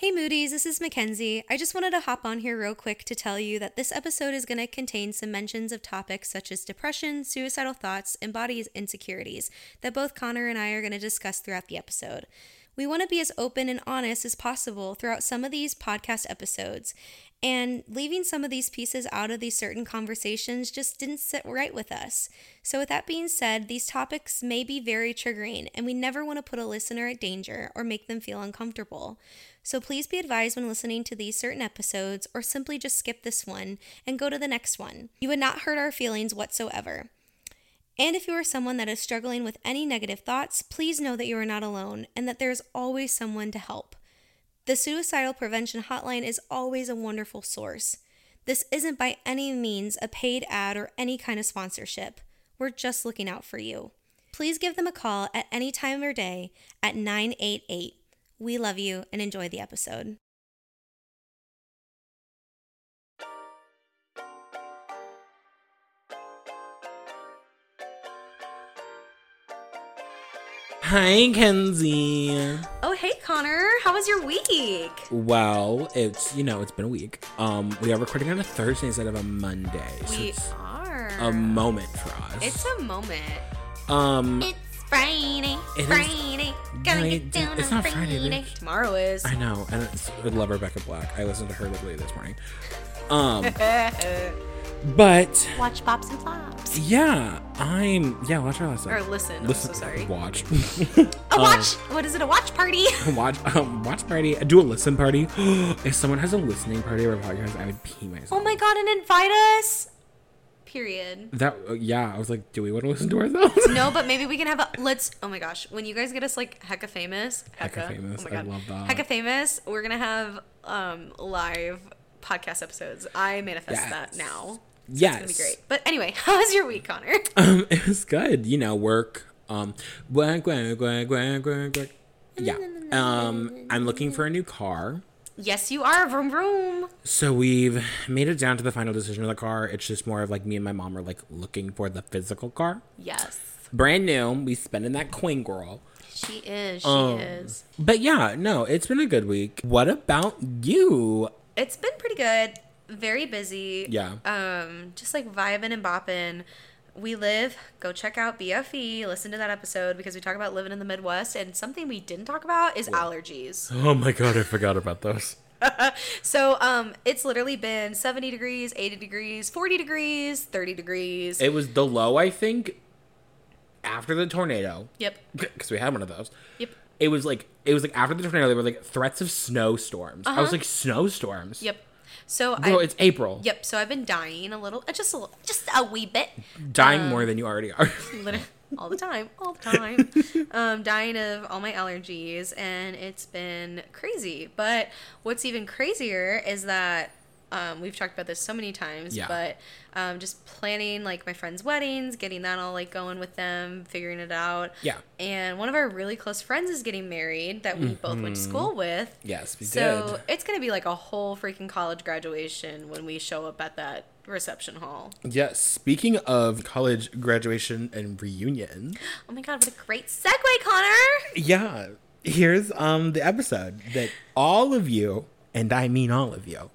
Hey Moodies, this is Mackenzie. I just wanted to hop on here real quick to tell you that this episode is going to contain some mentions of topics such as depression, suicidal thoughts, and body insecurities that both Connor and I are going to discuss throughout the episode. We want to be as open and honest as possible throughout some of these podcast episodes, and leaving some of these pieces out of these certain conversations just didn't sit right with us. So, with that being said, these topics may be very triggering, and we never want to put a listener at danger or make them feel uncomfortable. So, please be advised when listening to these certain episodes, or simply just skip this one and go to the next one. You would not hurt our feelings whatsoever. And if you are someone that is struggling with any negative thoughts, please know that you are not alone and that there is always someone to help. The Suicidal Prevention Hotline is always a wonderful source. This isn't by any means a paid ad or any kind of sponsorship. We're just looking out for you. Please give them a call at any time or day at 988. We love you and enjoy the episode. Hi, Kenzie. Oh, hey, Connor. How was your week? Well, it's you know it's been a week. Um, we are recording on a Thursday instead of a Monday. So We it's are. a moment for us. It's a moment. um. It's Friday. It Friday. Right, get down it's on not Friday, bitch. Tomorrow is. I know, and it's, I love Rebecca Black. I listened to her literally this morning. Um, but Watch Pops and Flops. yeah, I'm yeah. Watch her last Or listen. Listen, I'm so sorry. Watch, A watch. what is it? A watch party? watch, um, watch party. Do a listen party. if someone has a listening party or a podcast, I would pee myself. oh my god! And invite us. Period. That uh, yeah, I was like, do we want to listen to ourselves? No, but maybe we can have a let's. Oh my gosh! When you guys get us like hecka famous, Hecka famous, Oh my I love that. Hecka famous. We're gonna have um live podcast episodes. I manifest Yes. that now. yes, It's gonna be great. But anyway, how was your week, Connor? Um, it was good. You know, work. Um, yeah. Um, I'm looking for a new car. yes, you are. Vroom vroom. So we've made it down to the final decision of the car. It's just more of like me and my mom are like looking for the physical car. Yes, Brand new. We spending that coin girl. she is. She Um, is. But yeah, no, it's been a good week. What about you? It's been pretty good. Very busy. Yeah. Um, just like vibing and bopping. We live. Go check out BFE. Listen to that episode because we talk about living in the Midwest. And something we didn't talk about is allergies. Oh my god, I forgot about those. So um, it's literally been 70 degrees, 80 degrees, 40 degrees, 30 degrees. It was the low, I think, after the tornado. yep. Because we had one of those. Yep. It was like it was like after the tornado there were like threats of snowstorms. I was Uh-huh. like snowstorms. Yep. So Bro, I. it's April. Yep. So I've been dying a little, uh, just a little, just a wee bit. Dying Um, more than you already are. literally all the time, all the time. um, dying of all my allergies, and it's been crazy. But what's even crazier is that um, we've talked about this so many times. Yeah. But um, just planning like my friends' weddings, getting that all like going with them, figuring it out. Yeah. And one of our really close friends is getting married that we both went to school with. yes, we So did. it's gonna be like a whole freaking college graduation when we show up at that reception hall. Yes. Speaking of college graduation and reunion, Oh my god, what a great segue, Connor! yeah, here's um the episode that all of you, and I mean all of you,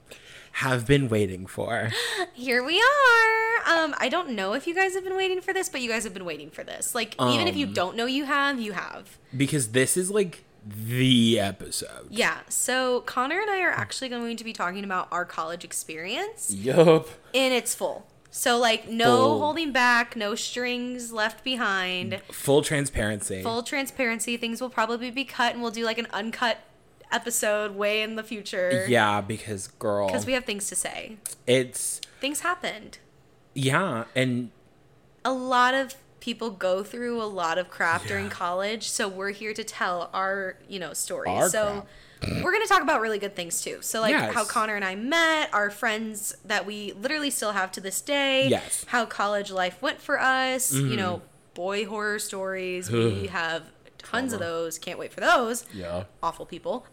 have been waiting for. Here we are. Um, I don't know if you guys have been waiting for this, but you guys have been waiting for this. Like, even if you Um. don't know you have, you have. Because this is like the episode. Yeah. So Connor and I are actually going to be talking about our college experience Yup. in its full. So like, no Full. holding back, no strings left behind. Full transparency. Full transparency. Things will probably be cut, and we'll do like an uncut episode way in the future. yeah, because girl, Because we have things to say. it's Things happened. yeah, and a lot of people go through a lot of crap during college so we're here to tell our you know stories Our so we're going to talk about really good things too so like Yes. how connor and i met our friends that we literally still have to this day Yes. Mm-hmm. how college life went for us you know boy horror stories we have tons of those can't wait for those yeah. awful people.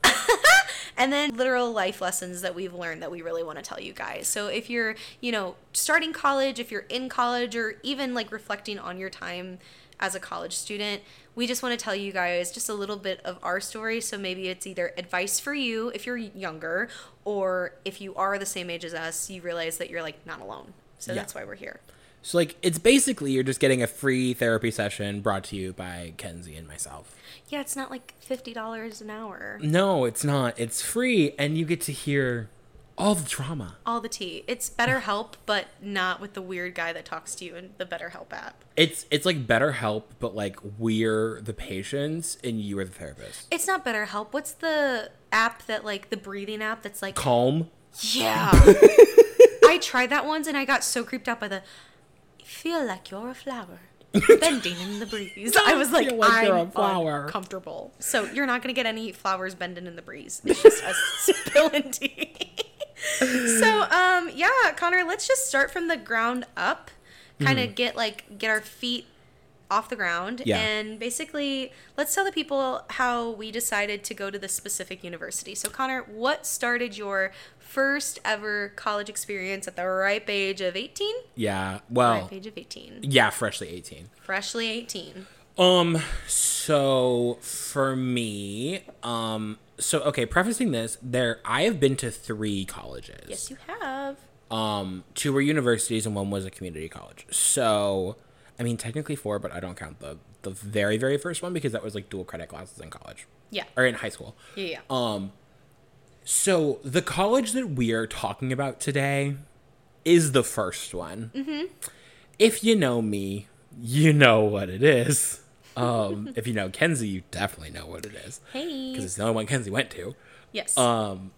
and then literal life lessons that we've learned that we really want to tell you guys. So if you're, you know, starting college, if you're in college, or even like reflecting on your time as a college student. We just want to tell you guys just a little bit of our story. So maybe it's either advice for you if you're younger, or if you are the same age as us, you realize that you're like not alone. So Yeah. that's why we're here. So like it's basically you're just getting a free therapy session brought to you by Kenzie and myself. Yeah, it's not like $50 an hour. No, it's not. It's free and you get to hear all the trauma. All the tea. It's BetterHelp, but not with the weird guy that talks to you in the BetterHelp app. It's it's like BetterHelp, but like we're the patients and you are the therapist. It's not BetterHelp. What's the app that like the breathing app that's like Calm. Yeah. I tried that once and I got so creeped out by the feel like you're a flower bending in the breeze. I was like, like I'm you're a flower." uncomfortable. So you're not gonna get any flowers bending in the breeze. It's just us spilling tea. so um yeah, Connor, let's just start from the ground up. Kind of get like get our feet off the ground Yeah. and basically let's tell the people how we decided to go to this specific university. So Connor, what started your first ever college experience at the ripe age of 18? Yeah. Well, ripe age of 18. yeah, freshly 18. Freshly 18. Um so for me, um so okay, prefacing this, there I have been to 3 colleges. Yes, you have. Um two were universities and one was a community college. So I mean technically 4, but I don't count the the very very first one because that was like dual credit classes in college Yeah. or in high school. Yeah. yeah. Um, so the college that we are talking about today is the first one. Mm-hmm. If you know me, you know what it is. Um, if you know Kenzie, you definitely know what it is hey. because it's the only one Kenzie went to. Yes. Um,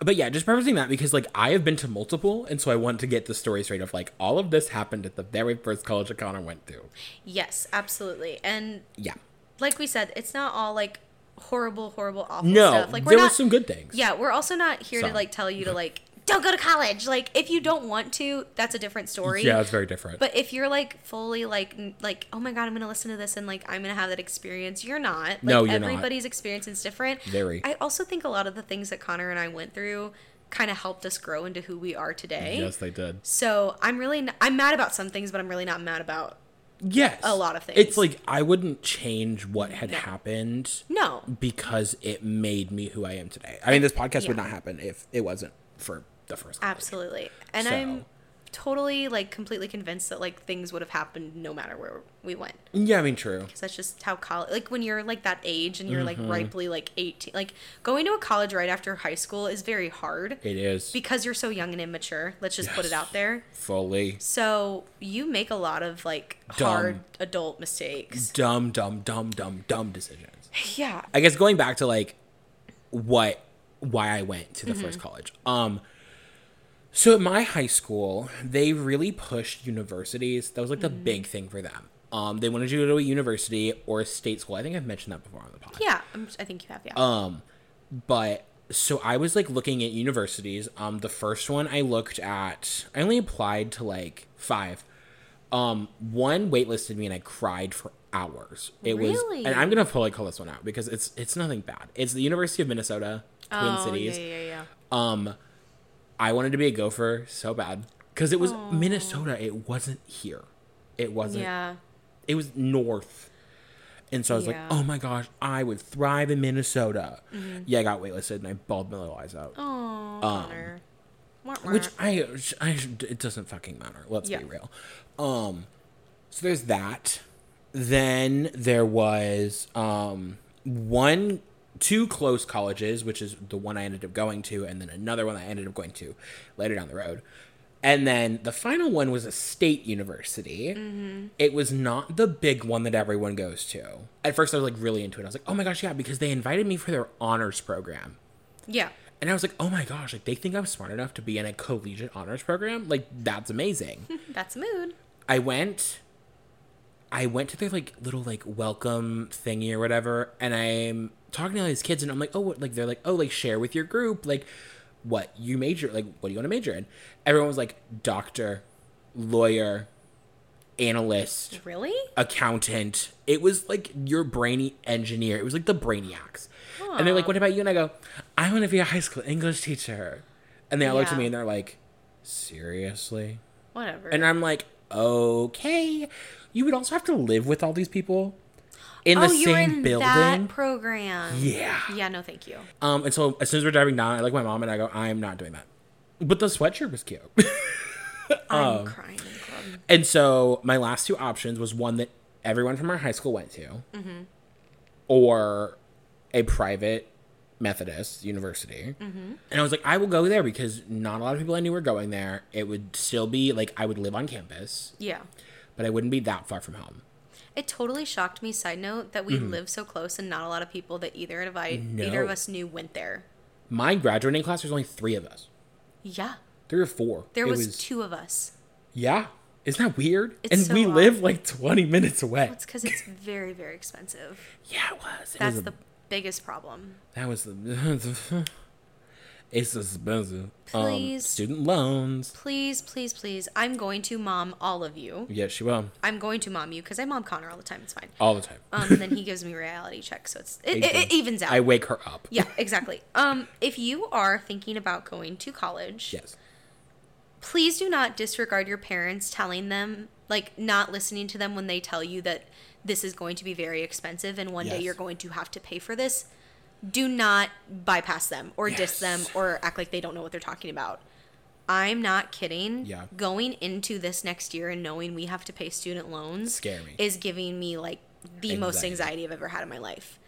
but yeah, just prefacing that because like I have been to multiple, and so I want to get the story straight of like all of this happened at the very first college that Connor went to. yes, absolutely. And Yeah. like we said, it's not all like horrible, horrible, awful No, stuff. Like we're there not were some good things. Yeah, we're also not here to like tell you to like don't go to college. Like if you don't want to, that's a different story. Yeah, it's very different. But if you're like fully like like oh my god, I'm gonna listen to this and like I'm gonna have that experience, you're not. Like, No, you're not. everybody's experience is different. Very. I also think a lot of the things that Connor and I went through kind of helped us grow into who we are today. yes, they did. So I'm really n- I'm mad about some things, but I'm really not mad about Yes. a lot of things. It's like I wouldn't change what had happened no. because it made me who I am today. I mean, this podcast would not happen if it wasn't for the first. college. Absolutely. And So- I'm totally like completely convinced that like things would have happened no matter where we went. Yeah, I mean, true. because that's just how college like when you're like that age and you're Mm-hmm. like ripely like 18 like going to a college right after high school is very hard It is because you're so young and immature let's just put it out there fully so you make a lot of like Dumb. hard adult mistakes dumb, dumb, dumb, dumb, dumb decisions. yeah I guess going back to like what why I went to the Mm-hmm. first college. Um so at my high school, they really pushed universities. That was like the Mm-hmm. big thing for them. Um they wanted you to go to a university or a state school. I think I've mentioned that before on the podcast. yeah I'm, i think you have yeah Um, but so I was like looking at universities. Um, the first one I looked at, I only applied to like five. Um, one waitlisted me and I cried for hours. It was, and I'm gonna fully call this one out because it's it's nothing bad. It's the University of Minnesota, Twin oh, Cities. yeah yeah yeah Um, I wanted to be a gopher so bad because it was Minnesota. It wasn't here. It wasn't yeah it was north. And so I was Yeah. like, oh my gosh, I would thrive in Minnesota. Mm-hmm. Yeah, I got waitlisted and I bawled my little eyes out. oh wah. Um, Which I, I, it doesn't fucking matter. Let's Yeah. be real. Um, so there's that. Then there was um one, two close colleges, which is the one I ended up going to, and then another one I ended up going to later down the road. And then the final one was a state university. Mm-hmm. It was not the big one that everyone goes to. At first, I was like really into it. I was like, oh my gosh, yeah, because they invited me for their honors program. yeah And I was like, oh my gosh, like they think I'm smart enough to be in a collegiate honors program? Like, that's amazing. that's a mood I went I went to their like little like welcome thingy or whatever, and I'm talking to all these kids and I'm like, oh what like they're like, oh like share with your group, like what you major like what do you want to major in? Everyone was like doctor, lawyer, analyst, really accountant. It was like your brainy engineer. It was like the brainiacs. And they're like, "What about you?" And I go, "I want to be a high school English teacher." And they all look at me and they're like, "Seriously?" whatever And I'm like, okay. You would also have to live with all these people in the oh, you're same in building. that program. Yeah. Yeah, no, thank you. Um, and so as soon as we're driving down, I look at my mom and I go, I'm not doing that. But the sweatshirt was cute. I'm Um, crying and so my last two options was one that everyone from our high school went to, Mm-hmm. or a private Methodist university. Mm-hmm. And I was like, I will go there because not a lot of people I knew were going there. It would still be like I would live on campus, Yeah. but I wouldn't be that far from home. It totally shocked me, side note, that we live so close and not a lot of people that either of I either of us knew went there. My graduating class, there's only three of us, Yeah. three or four. There It was, two of us. Yeah. Isn't that weird? It's and so we odd. live like 20 minutes away. It's because it's very, very expensive. Yeah, it was. It That's was a- the biggest problem. That was the. it's expensive. Um, student loans. Please, please, please. I'm going to mom all of you. Yes, she will. I'm going to mom you because I mom Connor all the time. It's fine. All the time. Um, and then he gives me reality checks, so it's it, it, it evens out. I wake her up. yeah, exactly. Um, if you are thinking about going to college, Yes. please do not disregard your parents telling them like not listening to them when they tell you that this is going to be very expensive and one day you're going to have to pay for this do not bypass them or diss them or act like they don't know what they're talking about i'm not kidding Yeah. going into this next year and knowing we have to pay student loans Scare me. is giving me like the most Anxiety. anxiety i've ever had in my life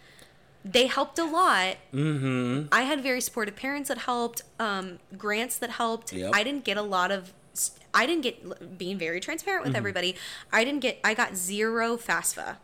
they helped a lot Mm-hmm. I had very supportive parents that helped, um, grants that helped. Yep. I didn't get a lot of. I didn't get being very transparent Mm-hmm. with everybody. I didn't get. I got zero FAFSA,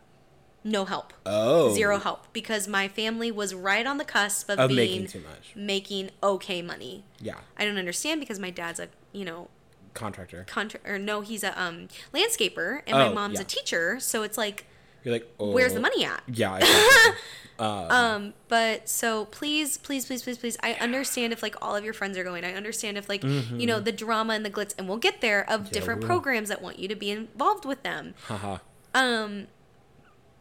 no help, Oh. zero help because my family was right on the cusp of, Of being making too much. making okay money. Yeah. I don't understand because my dad's a you know Contractor. contra- or no he's a um landscaper and my Oh, mom's yeah. a teacher so it's like You're like, oh. where's the money at Yeah. Exactly. Um, but so please, please, please, please, please. I understand if like all of your friends are going. I understand if like you know the drama and the glitz, and we'll get there of different we will. programs that want you to be involved with them. Haha. Um,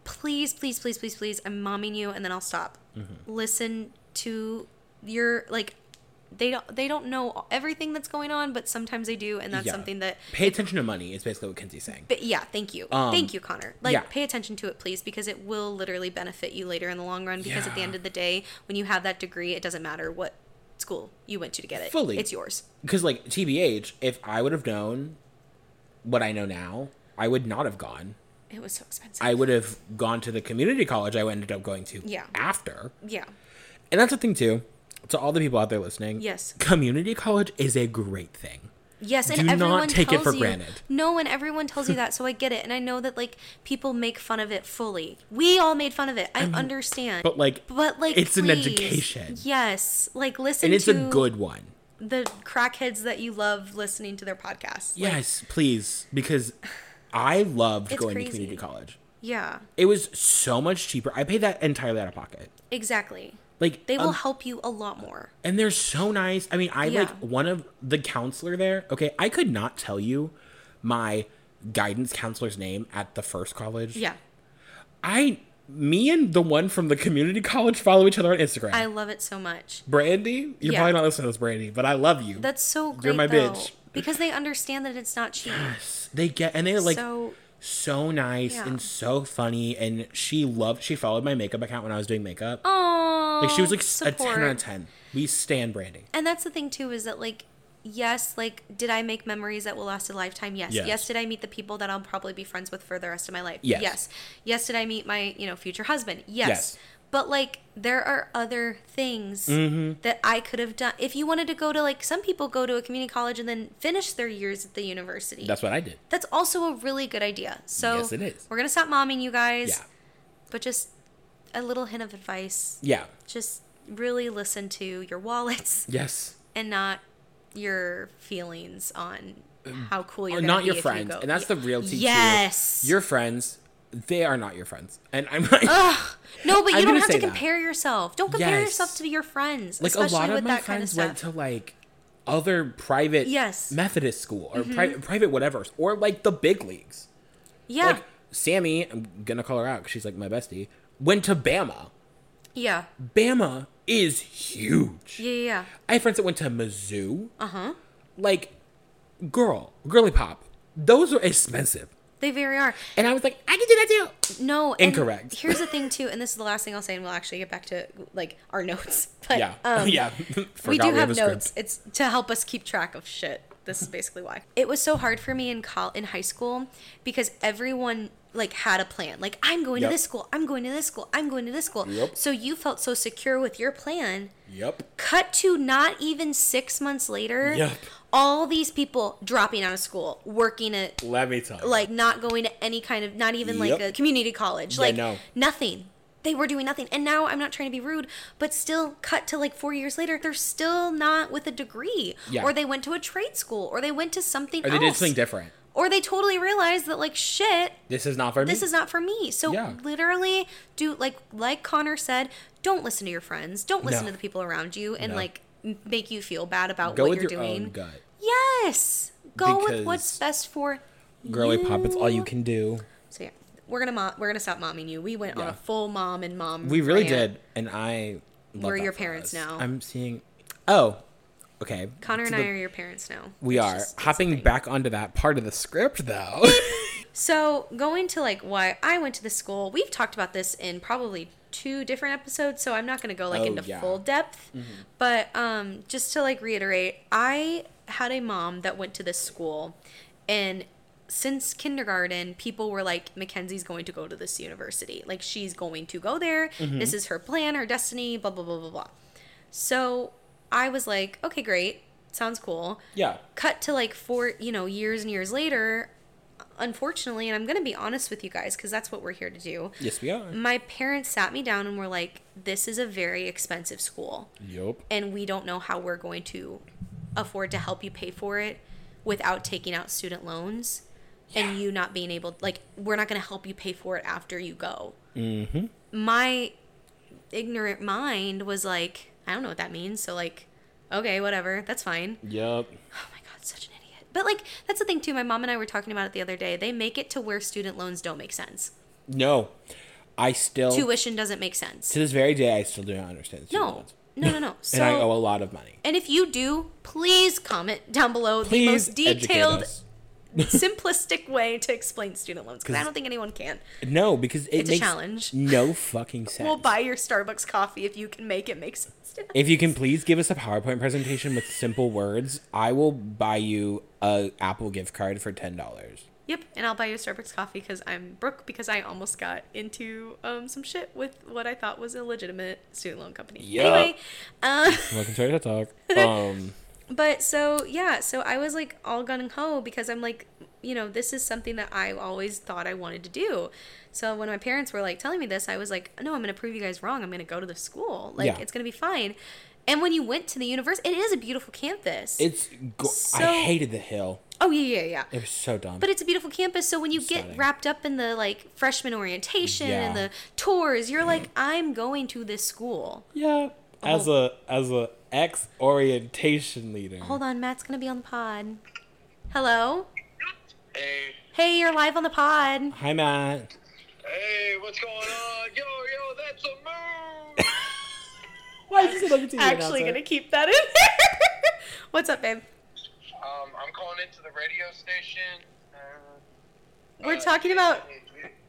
please, please, please, please, please. I'm momming you, and then I'll stop. Mm-hmm. Listen to your like. They don't. They don't know everything that's going on, but sometimes they do, and that's Yeah. something that Pay attention to money is basically what Kenzie's saying. but yeah, thank you. Um, thank you, Connor. Like yeah. pay attention to it please because it will literally benefit you later in the long run because at the end of the day, when you have that degree, it doesn't matter what school you went to to get it. Fully. It's yours. Because, like, TBH, if I would have known what I know now, I would not have gone. It was so expensive. I would have gone to the community college I ended up going to Yeah. after. yeah. And that's the thing, too. To all the people out there listening, Yes. community college is a great thing. Yes, and Do not everyone take it tells for you, granted. No, and everyone tells you that, so I get it, and I know that like people make fun of it fully. We all made fun of it. I understand. But, like, but like it's an education. Yes, like listen and it's to a good one. the crackheads that you love listening to their podcasts. Like, Yes, please, because I loved going crazy. to community college. yeah, It was so much cheaper. I paid that entirely out of pocket. exactly. Like They will um, help you a lot more. and they're so nice. I mean, I Yeah. like one of the counselor there. Okay, I could not tell you my guidance counselor's name at the first college. Yeah, I, me and the one from the community college follow each other on Instagram. I love it so much. Brandy, you're Yeah. probably not listening to this, Brandy, but I love you. That's so great. You're my though, bitch. because they understand that it's not cheap. Yes, they get and they're like so so nice Yeah. and so funny. And she loved. She followed my makeup account when I was doing makeup. oh, Like she was like a ten out of ten. We stand Brandy. And that's the thing too is that like yes, like did I make memories that will last a lifetime? Yes. Yes. Yes, did I meet the people that I'll probably be friends with for the rest of my life? Yes. Yes. Yes, did I meet my, you know, future husband? Yes. Yes. But like there are other things Mm-hmm. that I could have done. If you wanted to go to like some people go to a community college and then finish their years at the university. That's what I did. That's also a really good idea. So Yes, it is. We're gonna stop momming you guys. Yeah. But just a little hint of advice. Yeah. Just really listen to your wallets Yes. and not your feelings on how cool you're not your friends, You and that's the real tea. too. Yes. Your friends, they are not your friends, and I'm like, Ugh. no, but you I'm don't have to say that. compare yourself. Don't compare Yes. yourself to your friends, like a especially lot of with my that kind of friends went to like other private Yes. Mm-hmm. Methodist school or pri- private whatever, or like the big leagues. yeah, Like Sammy, I'm gonna call her out because she's like my bestie. Went to Bama. yeah, Bama is huge. yeah, yeah, yeah. I have friends that went to Mizzou. Uh huh. Like, girl, girly pop. Those are expensive. They very are. And I was like, I can do that too. No, Incorrect. Here's the thing too, and this is the last thing I'll say, and we'll actually get back to like our notes. But Yeah. um, yeah. we do have a script. notes. It's to help us keep track of shit. This is basically why. It was so hard for me in col- in high school because everyone like had a plan. Like I'm going Yep. to this school. I'm going to this school. I'm going to this school. Yep. So you felt so secure with your plan. Yep. Cut to not even 6 months later. Yep. All these people dropping out of school, working at Let me tell you. like not going to any kind of not even like a community college Yeah, like no. nothing they were doing nothing and now i'm not trying to be rude but still cut to like four years later they're still not with a degree Yeah. or they went to a trade school or they went to something or they else did something different. Or they totally realized that like shit This is not for me. this is not for me so Yeah. literally do like like connor said don't listen to your friends don't listen No. to the people around you and No. like make you feel bad about Go what you're your doing yes go with what's best for you. Girly pop, it's all you you. can do. So yeah, we're gonna mo- we're gonna stop momming you. We went on a full mom and mom. We really rant. did, and I. Love We're your parents us. now. I'm seeing. Oh, okay. Connor and So I are your parents now. We are just- hopping back onto that part of the script, though. So going to like why I went to the school. We've talked about this in probably two different episodes, so I'm not gonna go like Oh, into yeah. full depth. But um, just to like reiterate, I had a mom that went to this school, and since kindergarten, people were like, Mackenzie's going to go to this university. Like she's going to go there. Mm-hmm. This is her plan, her destiny. Blah blah blah blah blah. So I was like, okay, great, sounds cool. yeah. cut to like four you know years and years later unfortunately and i'm gonna be honest with you guys because that's what we're here to do Yes, we are. my parents sat me down and were like this is a very expensive school Yup. and we don't know how we're going to afford to help you pay for it without taking out student loans and you not being able like we're not going to help you pay for it after you go Mm-hmm. my ignorant mind was like i don't know what that means so like okay whatever that's fine Yep. Oh my god, such an idiot. But like that's the thing too. My mom and I were talking about it the other day. They make it to where student loans don't make sense. No, I still Tuition doesn't make sense. to this very day I still do not understand. student No. loans. No, no, no. and I owe a lot of money. and if you do, please comment down below Please the most detailed. simplistic way to explain student loans because I don't think anyone can. No, because it It's a challenge. no fucking sense. We'll buy your Starbucks coffee if you can make it make sense. If you can please give us a PowerPoint presentation with simple words, I will buy you a Apple gift card for ten dollars. Yep, and I'll buy you a Starbucks coffee because I'm broke because I almost got into um, some shit with what I thought was a legitimate student loan company. Yup. Anyway, uh, Welcome to our talk. Um, But so yeah, so I was like all gun and ho because I'm like, you know, this is something that I always thought I wanted to do. So when my parents were like telling me this, I was like, no, I'm gonna prove you guys wrong. I'm gonna go to the school. Like Yeah. it's gonna be fine. And when you went to the university, it is a beautiful campus. it's go- So- I hated the hill. oh yeah, yeah, yeah. It was so dumb. But it's a beautiful campus. So when you get wrapped up in the like freshman orientation and the tours, you're like, I'm going to this school. yeah, as uh-huh. a as a ex orientation leader. Hold on, Matt's gonna be on the pod. Hello. Hey, Hey, you're live on the pod. Hi Matt. hey, what's going on? Yo, yo, that's a move. Why is this another TV actually gonna keep that in there. What's up, babe? um, I'm calling into the radio station. Uh, We're uh, talking about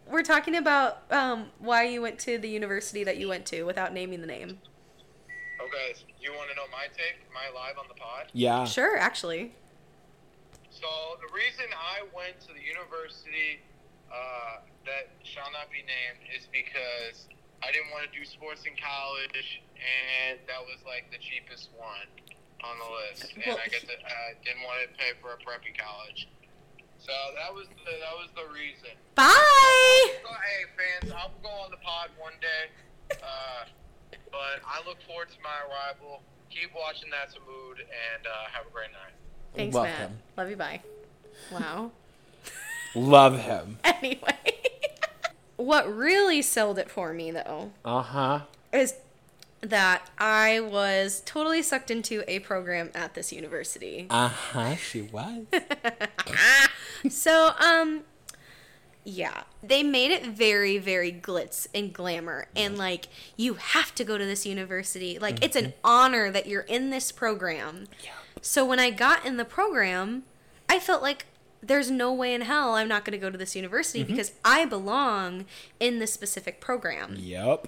we're talking about um, why you went to the university that you went to without naming the name. Okay, so you want to know my take? Am I live on the pod? Yeah. Sure, actually. So the reason I went to the university uh, that shall not be named is because I didn't want to do sports in college, and that was like the cheapest one on the list, and Well, I get that I didn't want to pay for a preppy college. So that was the that was the reason. Bye. So, hey fans, I'll go on the pod one day, uh, but I look forward to my arrival. Keep watching That's a Mood, and uh, have a great night. Thanks, Love Matt. him. Love you. Bye. Wow. Love him. anyway, what really sold it for me though Uh huh. is that I was totally sucked into a program at this university. Uh huh. She was. So, um, yeah, they made it very, very glitz and glamour, and like you have to go to this university. Like it's an mm-hmm. honor that you're in this program. Yeah. So when I got in the program, I felt like there's no way in hell I'm not going to go to this university mm-hmm. because I belong in this specific program. Yep.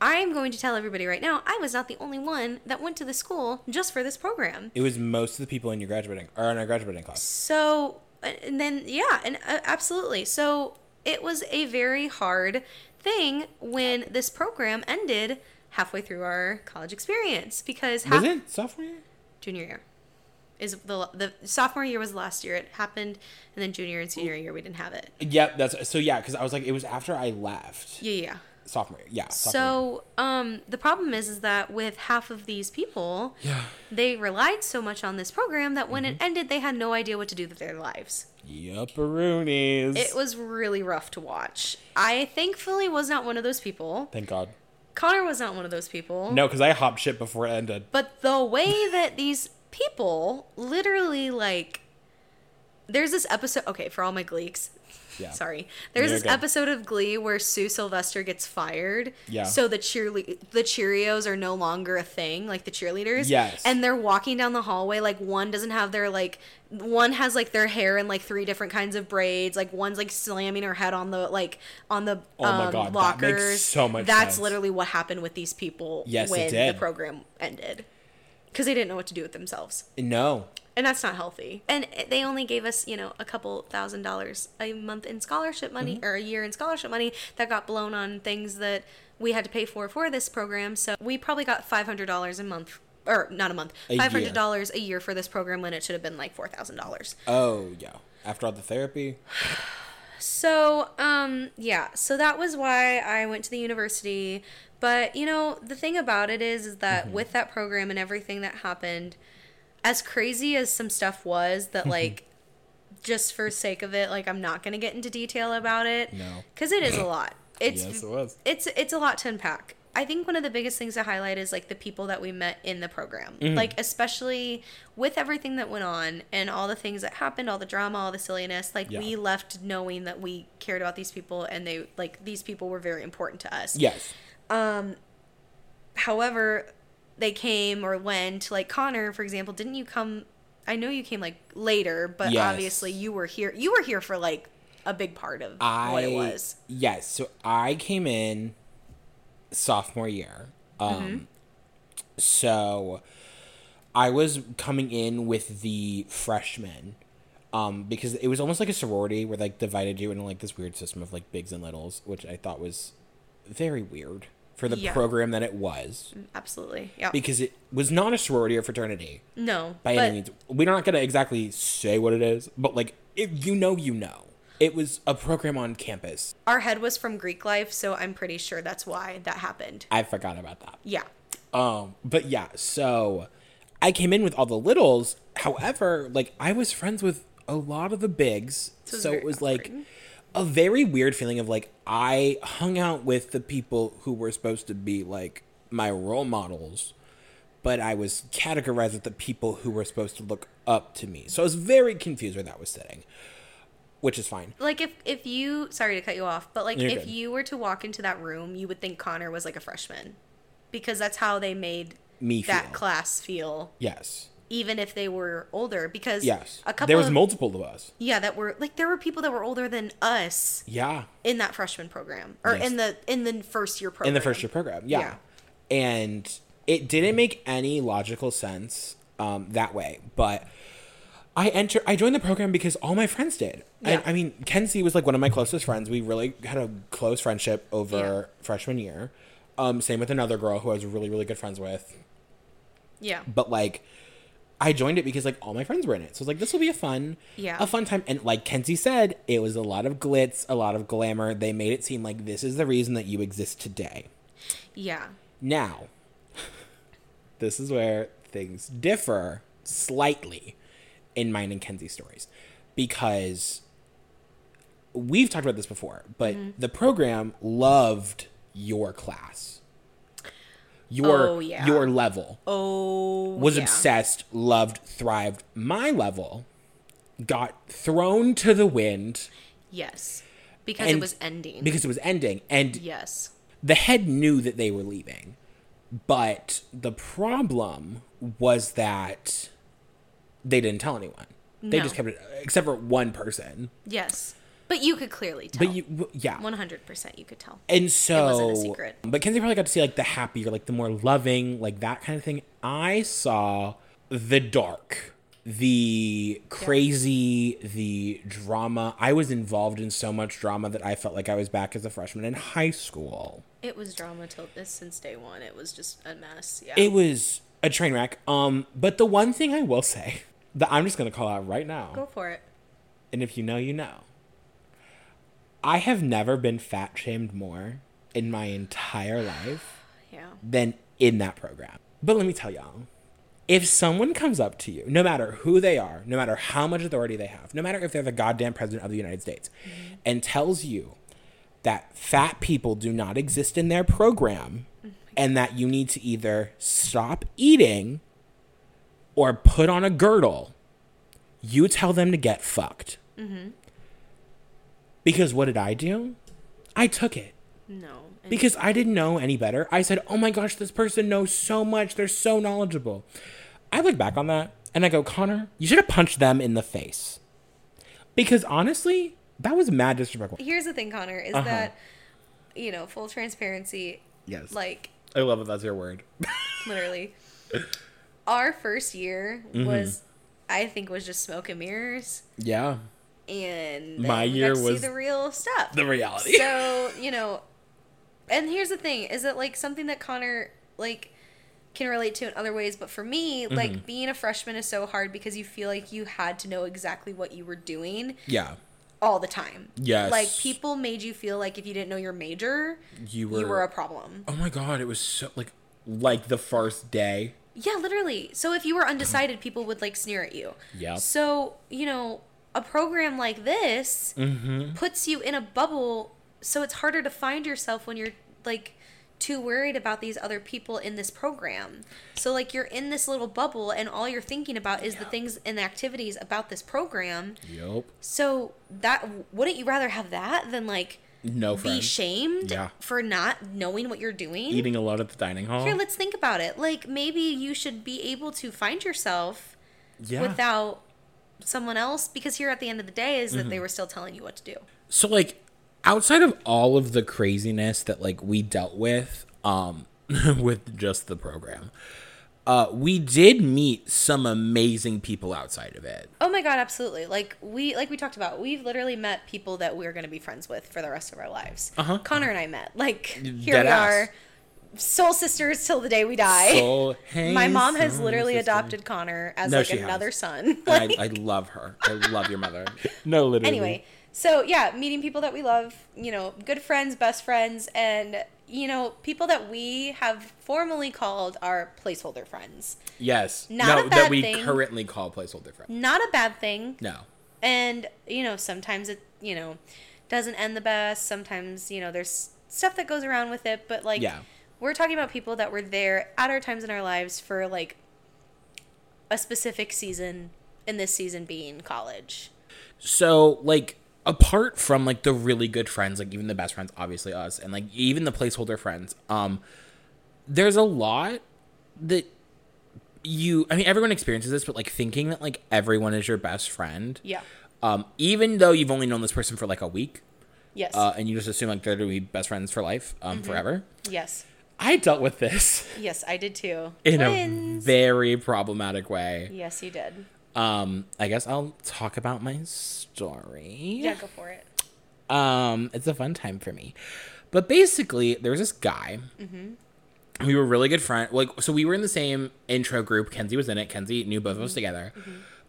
I'm going to tell everybody right now, I was not the only one that went to the school just for this program. It was most of the people in your graduating or in our graduating class. So, and then, yeah, and uh, absolutely. So, it was a very hard thing when this program ended halfway through our college experience because half, Was it sophomore year? junior year is the the sophomore year was the last year it happened and then junior and senior year we didn't have it Yep, that's so yeah, because I was like, it was after I left yeah yeah sophomore year. Yeah. sophomore so um the problem is is that with half of these people yeah. they relied so much on this program that when Mm-hmm. it ended they had no idea what to do with their lives Yupperoonies. it was really rough to watch i thankfully was not one of those people Thank God. connor was not one of those people No, because I hopped shit before it ended. But the way that these people literally like there's this episode okay, for all my gleeks. Yeah. Sorry. There's You're this good. episode of Glee where Sue Sylvester gets fired. Yeah. So the cheerle- the Cheerios are no longer a thing, like the cheerleaders. Yes. And they're walking down the hallway, like one doesn't have their like one has like their hair in like three different kinds of braids. Like one's like slamming her head on the like on the Oh my um, God, that lockers. makes so much That's sense. literally what happened with these people Yes, when the program ended because they didn't know what to do with themselves No. And that's not healthy and they only gave us you know a couple thousand dollars a month in scholarship money Mm-hmm. or a year in scholarship money that got blown on things that we had to pay for for this program so we probably got $500 a month or not a month $500 a year for this program when it should have been like $4000 Oh yeah. After all the therapy. So, um, yeah, so that was why I went to the university. But, you know, the thing about it is, is that Mm-hmm. with that program and everything that happened, as crazy as some stuff was, that, like, just for sake of it, like, I'm not going to get into detail about it. No. Because it is a lot. It's, Yes, it was. It's, it's a lot to unpack. I think one of the biggest things to highlight is like the people that we met in the program. Mm-hmm. Like especially with everything that went on and all the things that happened, all the drama, all the silliness, like Yeah. we left knowing that we cared about these people and they like these people were very important to us. Yes. um However, they came or went like Connor, for example, didn't you come I know you came like later, but Yes. obviously you were here you were here for like a big part of I what it was. Yes. So I came in sophomore year. Um Mm-hmm. so I was coming in with the freshmen. Um, because it was almost like a sorority where like divided you into like this weird system of like bigs and littles, which I thought was very weird for the Yeah. program that it was. Absolutely. Yeah. Because it was not a sorority or fraternity. no. by but any means. We're not gonna exactly say what it is, but like if you know, you know. It was a program on campus. our head was from Greek life, so I'm pretty sure that's why that happened. I forgot about that. Yeah. Um, but yeah, so I came in with all the littles. However, like I was friends with a lot of the bigs, So it was so it was like. A very weird feeling of like I hung out with the people who were supposed to be like my role models, but I was categorized with the people who were supposed to look up to me. So I was very confused where that was sitting, which is fine. Like if if you sorry to cut you off, but like You're if good. you were to walk into that room, you would think Connor was like a freshman. Because that's how they made Me that feel. class feel Yes. Even if they were older because Yes. a couple there was of, multiple of us. yeah that were like there were people that were older than us Yeah. in that freshman program or Yes. in the in the first year program in the first year program. Yeah. Yeah. And it didn't make any logical sense um, that way, but I enter I joined the program because all my friends did. And I mean, Kenzie was like one of my closest friends. We really had a close friendship over Yeah. freshman year. Um, same with another girl who I was really really good friends with. yeah But like I joined it because like all my friends were in it. So I was like this will be a fun Yeah. a fun time and like Kenzie said, it was a lot of glitz, a lot of glamour. They made it seem like this is the reason that you exist today. yeah Now, this is where things differ slightly in mine and Kenzie's stories because we've talked about this before, but Mm-hmm. the program loved your class. Your Oh, yeah. your level oh was yeah. obsessed, loved, thrived. My level got thrown to the wind yes because it was ending because it was ending and yes the head knew that they were leaving, but the problem was that they didn't tell anyone. They No. just kept it, except for one person. Yes. But you could clearly tell. But you, w- yeah. 100% you could tell. And so, it wasn't a secret. but Kenzie probably got to see like the happier, like the more loving, like that kind of thing. I saw the dark, the crazy, the drama. I was involved in so much drama that I felt like I was back as a freshman in high school. It was drama till this since day one. It was just a mess. Yeah. It was a train wreck. Um, but the one thing I will say that I'm just gonna call out right now, Go for it. and if you know, you know. I have never been fat shamed more in my entire life. Yeah. than in that program. But let me tell y'all, if someone comes up to you, no matter who they are, no matter how much authority they have, no matter if they're the goddamn president of the United States, mm-hmm. and tells you that fat people do not exist in their program mm-hmm. and that you need to either stop eating or put on a girdle, you tell them to get fucked. Mm-hmm. Because what did I do? I took it No. Because I didn't know any better. I said, "Oh my gosh, this person knows so much. They're so knowledgeable." I look back on that and I go, "Connor, you should have punched them in the face." Because honestly, that was mad disrespectful. here's the thing, Connor, is Uh-huh. that, you know, full transparency, Yes. like, I love that that's your word. literally, our first year Mm-hmm. was, I think, was just smoke and mirrors. yeah. And My year was see the real stuff. The reality. so you know and here's the thing is that like something that connor like can relate to in other ways but for me Mm-hmm. like being a freshman is so hard because you feel like you had to know exactly what you were doing yeah. all the time Yes. like people made you feel like if you didn't know your major You were you were a problem Oh my god, it was so like like the first day. yeah literally so if you were undecided people would like sneer at you Yeah. so you know a program like this Mm-hmm. puts you in a bubble so it's harder to find yourself when you're like too worried about these other people in this program so like you're in this little bubble and all you're thinking about is the things and the activities about this program Yup. so that wouldn't you rather have that than like No be shamed Yeah. for not knowing what you're doing Eating a lot at the dining hall. here let's think about it like maybe you should be able to find yourself yeah. without someone else because here at the end of the day is Mm-hmm. that they were still telling you what to do so like outside of all of the craziness that like we dealt with um with just the program uh we did meet some amazing people outside of it Oh my god, absolutely. Like we like we talked about, we've literally met people that we're going to be friends with for the rest of our lives. Uh-huh. Connor and I met. Like here Dead we ass. are, soul sisters till the day we die. Soul- hey, my mom has literally sister. adopted Connor as No, like she has. another son. Like, I, I love her i love your mother no literally anyway, so yeah, meeting people that we love, you know, good friends, best friends, and you know, people that we have formally called our placeholder friends. yes Not no a that we thing. currently call placeholder friend Not a bad thing. no and you know sometimes it you know doesn't end the best sometimes you know there's stuff that goes around with it but like Yeah. We're talking about people that were there at our times in our lives for like a specific season in this season being college So like apart from like the really good friends, like even the best friends, obviously us, and like even the placeholder friends, um, there's a lot that you I mean everyone experiences this, but like thinking that like everyone is your best friend. yeah Um, even though you've only known this person for like a week, yes uh, and you just assume like they're gonna be best friends for life, um, forever. yes I dealt with this yes i did too in a very problematic way. yes you did Um, I guess I'll talk about my story. yeah go for it Um, it's a fun time for me. But basically, there was this guy. We were really good friends. Like, so we were in the same intro group. Kenzie was in it. Kenzie knew both of us together.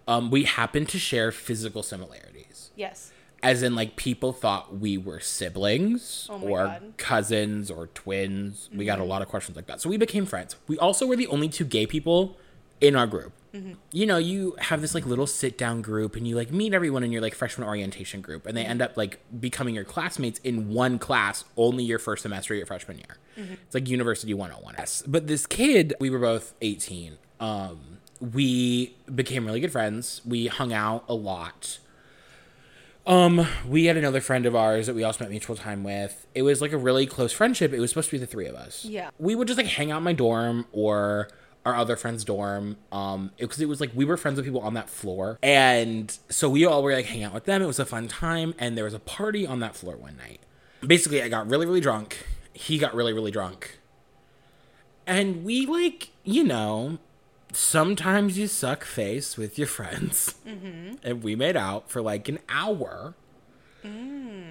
Um, we happened to share physical similarities, yes as in like people thought we were siblings Oh or God. cousins or twins. We got a mm-hmm. lot of questions like that. So we became friends. We also were the only two gay people in our group. Mm-hmm. You know, you have this like little sit down group and you like meet everyone in your like freshman orientation group and they mm-hmm. end up like becoming your classmates in one class only your first semester of your freshman year. It's like university 101. Yes. But this kid, we were both 18. Um we became really good friends. We hung out a lot. Um, we had another friend of ours that we all spent mutual time with. It was like a really close friendship. It was supposed to be the three of us. Yeah. We would just like hang out in my dorm or our other friend's dorm. Um, because it, was like we were friends with people on that floor, and so we all were like hanging out with them. It was a fun time, and there was a party on that floor one night. Basically, I got really, really drunk. He got really, really drunk, and we like you know. Sometimes you suck face with your friends. Mm-hmm. And we made out for like an hour mm.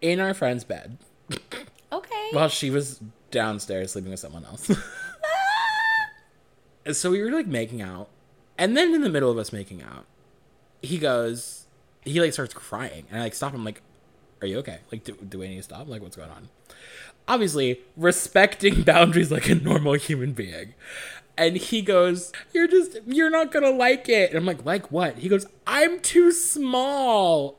in our friend's bed Okay. while she was downstairs sleeping with someone else. And so we were like making out, and then in the middle of us making out, he goes, he like starts crying, and I like stop him, like, "Are you okay? Like, do, do we need to stop? Like, what's going on?" Obviously, respecting boundaries like a normal human being. And he goes, You're just, you're not gonna like it. And I'm like, Like what? He goes, I'm too small.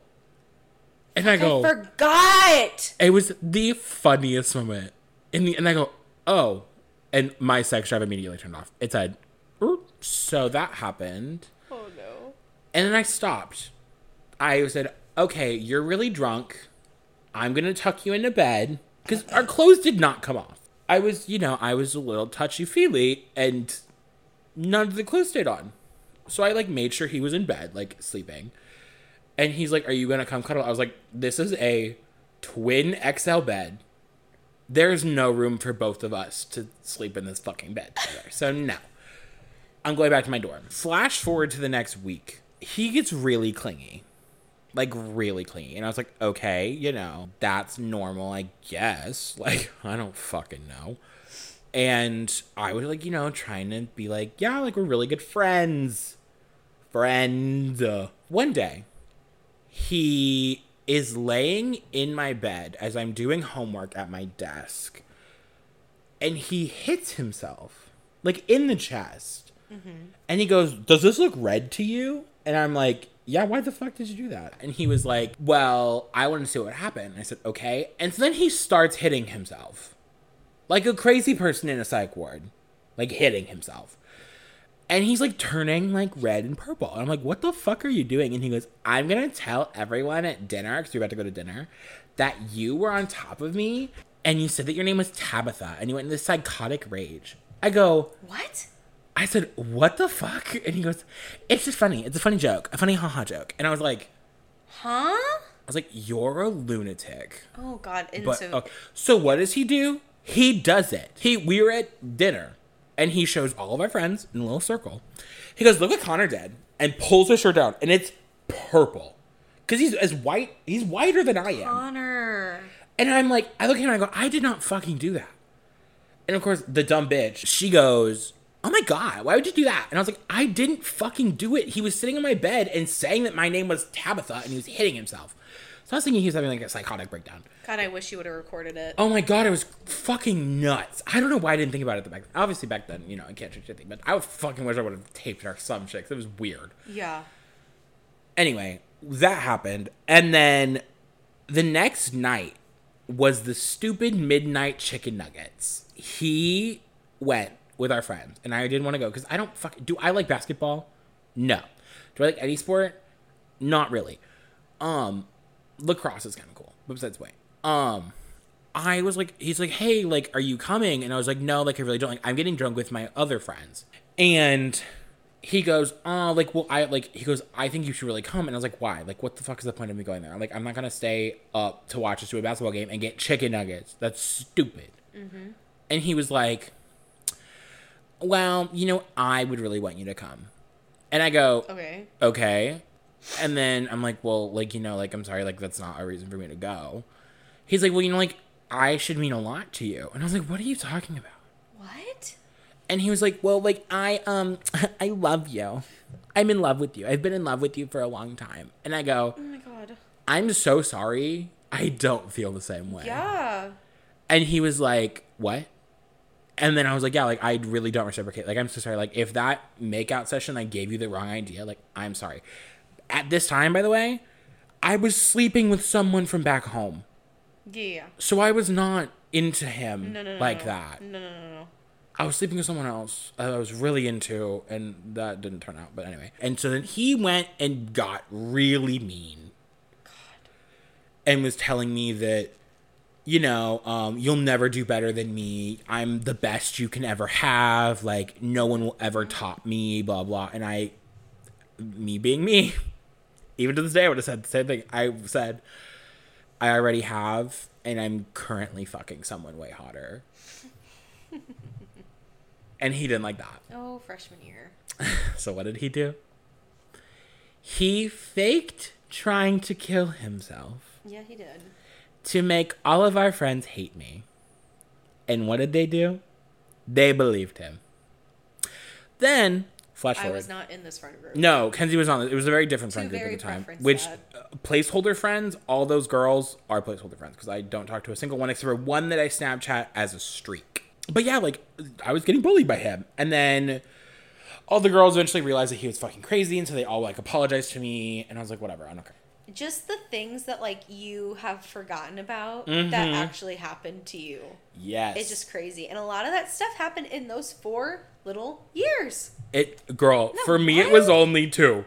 And I go, Forgot. it was the funniest moment. In the and I go, oh, and my sex drive immediately turned off. It said, so that happened, Oh no. and then I stopped. I said, okay, you're really drunk. I'm gonna tuck you into bed because our clothes did not come off. I was, you know, I was a little touchy feely, and none of the clothes stayed on. So I like made sure he was in bed, like sleeping. And he's like, "Are you gonna come cuddle?" I was like, "This is a twin XL bed. There's no room for both of us to sleep in this fucking bed together. So no, I'm going back to my dorm." Flash forward to the next week. He gets really clingy, like really clean. and I was like, "Okay, you know, that's normal, I guess." Like, I don't fucking know. And I was like, you know, trying to be like, yeah, like we're really good friends. Friend. Uh, One day, he is laying in my bed as I'm doing homework at my desk. And he hits himself, like in the chest. And he goes, Does this look red to you? And I'm like, Yeah, why the fuck did you do that? And he was like, Well, I want to see what happened. I said, Okay. And so then he starts hitting himself like a crazy person in a psych ward, like hitting himself. And he's like turning like red and purple. And I'm like, what the fuck are you doing? And he goes, I'm gonna tell everyone at dinner, because we're about to go to dinner, that you were on top of me and you said that your name was Tabitha and you went into this psychotic rage. I go, What? I said, what the fuck? And he goes, it's just funny. It's a funny joke, a funny haha joke. And I was like, Huh? I was like, you're a lunatic. Oh god. And But so uh, so what does he do? He does it. He we were at dinner and he shows all of our friends in a little circle. He goes, "Look what Connor did," and pulls his shirt down, and it's purple because he's as white. He's whiter than I am. Connor. And I'm like, I look at him and I go, I did not fucking do that. And of course, the dumb bitch, she goes, Oh my god, why would you do that? And I was like, I didn't fucking do it. He was sitting on my bed and saying that my name was Tabitha and he was hitting himself. So I was thinking he was having like a psychotic breakdown. God, I wish you would have recorded it. Oh my god, it was fucking nuts. I don't know why I didn't think about it back then. Obviously back then, you know, I can't change anything, but I would fucking wish I would have taped our some chicks. It was weird. Yeah. Anyway, that happened. And then the next night was the stupid midnight chicken nuggets. He went with our friends, and I didn't want to go because I don't fuck. Do I like basketball? No. Do I like any sport? Not really. Um, lacrosse is kind of cool, but besides, wait. Um, I was like, he's like, hey, like, are you coming? And I was like, no, like, I really don't. Like, I'm getting drunk with my other friends, and he goes, oh, like, well, I like, he goes, I think you should really come. And I was like, why? Like, what the fuck is the point of me going there? I'm like, I'm not gonna stay up to watch us do a basketball game and get chicken nuggets. That's stupid. And he was like, well, you know, I would really want you to come. And I go, Okay. okay. And then I'm like, well, like, you know, like, I'm sorry, like, that's not a reason for me to go. He's like, well, you know, like, I should mean a lot to you. And I was like, what are you talking about? What? And he was like, well, like, I, um, I love you. I'm in love with you. I've been in love with you for a long time. And I go, Oh my god. I'm so sorry. I don't feel the same way. Yeah. And he was like, what? And then I was like, yeah, like, I really don't reciprocate. Like, I'm so sorry. Like, if that makeout session, I gave you the wrong idea, like, I'm sorry. At this time, by the way, I was sleeping with someone from back home. Yeah. So I was not into him No, no, no. like that. No, no, no, no. I was sleeping with someone else I was really into, and that didn't turn out. But anyway. And so then he went and got really mean. God. and was telling me that you know, um, you'll never do better than me. I'm the best you can ever have. Like, no one will ever top me, blah, blah. And I, me being me, even to this day, I would have said the same thing. I said, I already have, and I'm currently fucking someone way hotter. and he didn't like that. Oh, freshman year. So, what did he do? He faked trying to kill himself Yeah, he did. To make all of our friends hate me. And what did they do? They believed him. Then, flash forward. I was not in this friend group. no, Kenzie was on it. It was a very different friend Two group at the time. Which uh, placeholder friends, all those girls are placeholder friends because I don't talk to a single one except for one that I Snapchat as a streak. But yeah, like I was getting bullied by him, and then all the girls eventually realized that he was fucking crazy, and so they all like apologized to me, and I was like, whatever, I don't care. Just the things that like you have forgotten about Mm-hmm. that actually happened to you. Yes, It's just crazy. And a lot of that stuff happened in those four little years. it, girl. No, for me, it was only two.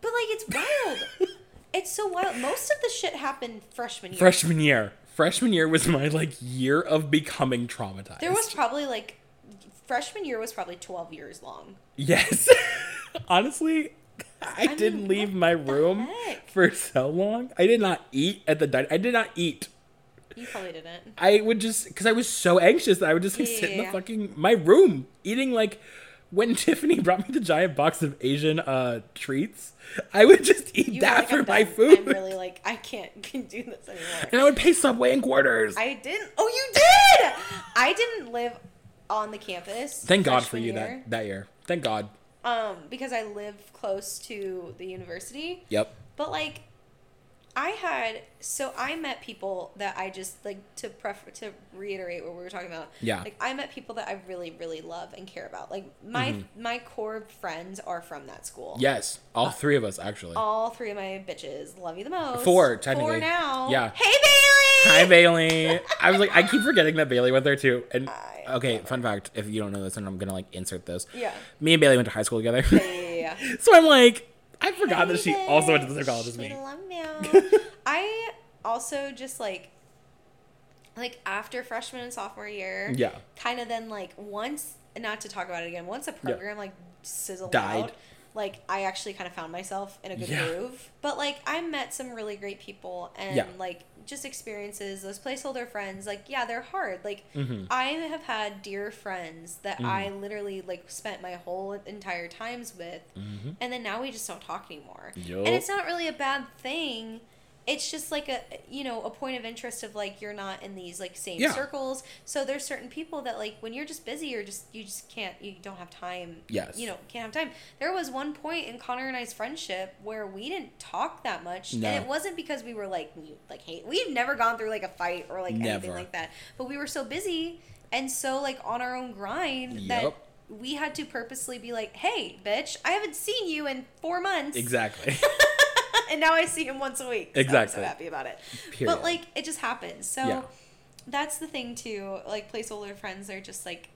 But like it's wild. it's so wild. Most of the shit happened freshman year. Freshman year, freshman year was my like year of becoming traumatized. there was probably like freshman year was probably 12 years long. Yes. Honestly, I, mean, didn't leave my room for so long. I did not eat at the dining. I did not eat. You probably didn't. I would just because I was so anxious that I would just like sit in the Yeah. fucking my room eating like when Tiffany brought me the giant box of Asian uh treats. I would just eat You that like, for my food, I'm really like I can't can do this anymore. and I would pay Subway in quarters. I didn't. Oh, you did. I didn't live on the campus. Thank God for you year, that that year. Thank God. Um, because I live close to the university. Yep. But like, I had so I met people that I just like to prefer to reiterate what we were talking about. Yeah. Like I met people that I really really love and care about. Like my Mm-hmm. my core friends are from that school. Yes, all three of us actually. All three of my bitches love you the most. Four, technically. Four now. Yeah. Hey Bailey. Hi Bailey. I was like, I keep forgetting that Bailey went there too. And I okay, fun fact: if you don't know this, and I'm gonna like insert this. Yeah. Me and Bailey went to high school together. Yeah, yeah, yeah. so I'm like, I forgot that she also went to the same college as me. I also just like, like after freshman and sophomore year, Yeah. kind of then like once, not to talk about it again, once a program like sizzled Died. out, like I actually kind of found myself in a good Yeah. groove. But like I met some really great people and Yeah. like just experiences, those placeholder friends, like yeah, they're hard. Like Mhm. I have had dear friends that I literally like spent my whole entire times with, Mhm. and then now we just don't talk anymore. Yup. And it's not really a bad thing. It's just like a you know a point of interest of like you're not in these like same Yeah. circles. So there's certain people that like when you're just busy or just you just can't you don't have time. Yes. You know can't have time. There was one point in Connor and I's friendship where we didn't talk that much, No. and it wasn't because we were like we like hate. We've never gone through like a fight or like anything like that. But we were so busy and so like on our own grind that we had to purposely be like, "Hey, bitch, I haven't seen you in four months." Exactly. and now I see him once a week. So I'm Exactly. so happy about it. Period. But like it just happens. So Yeah. that's the thing too. Like placeholder friends are just like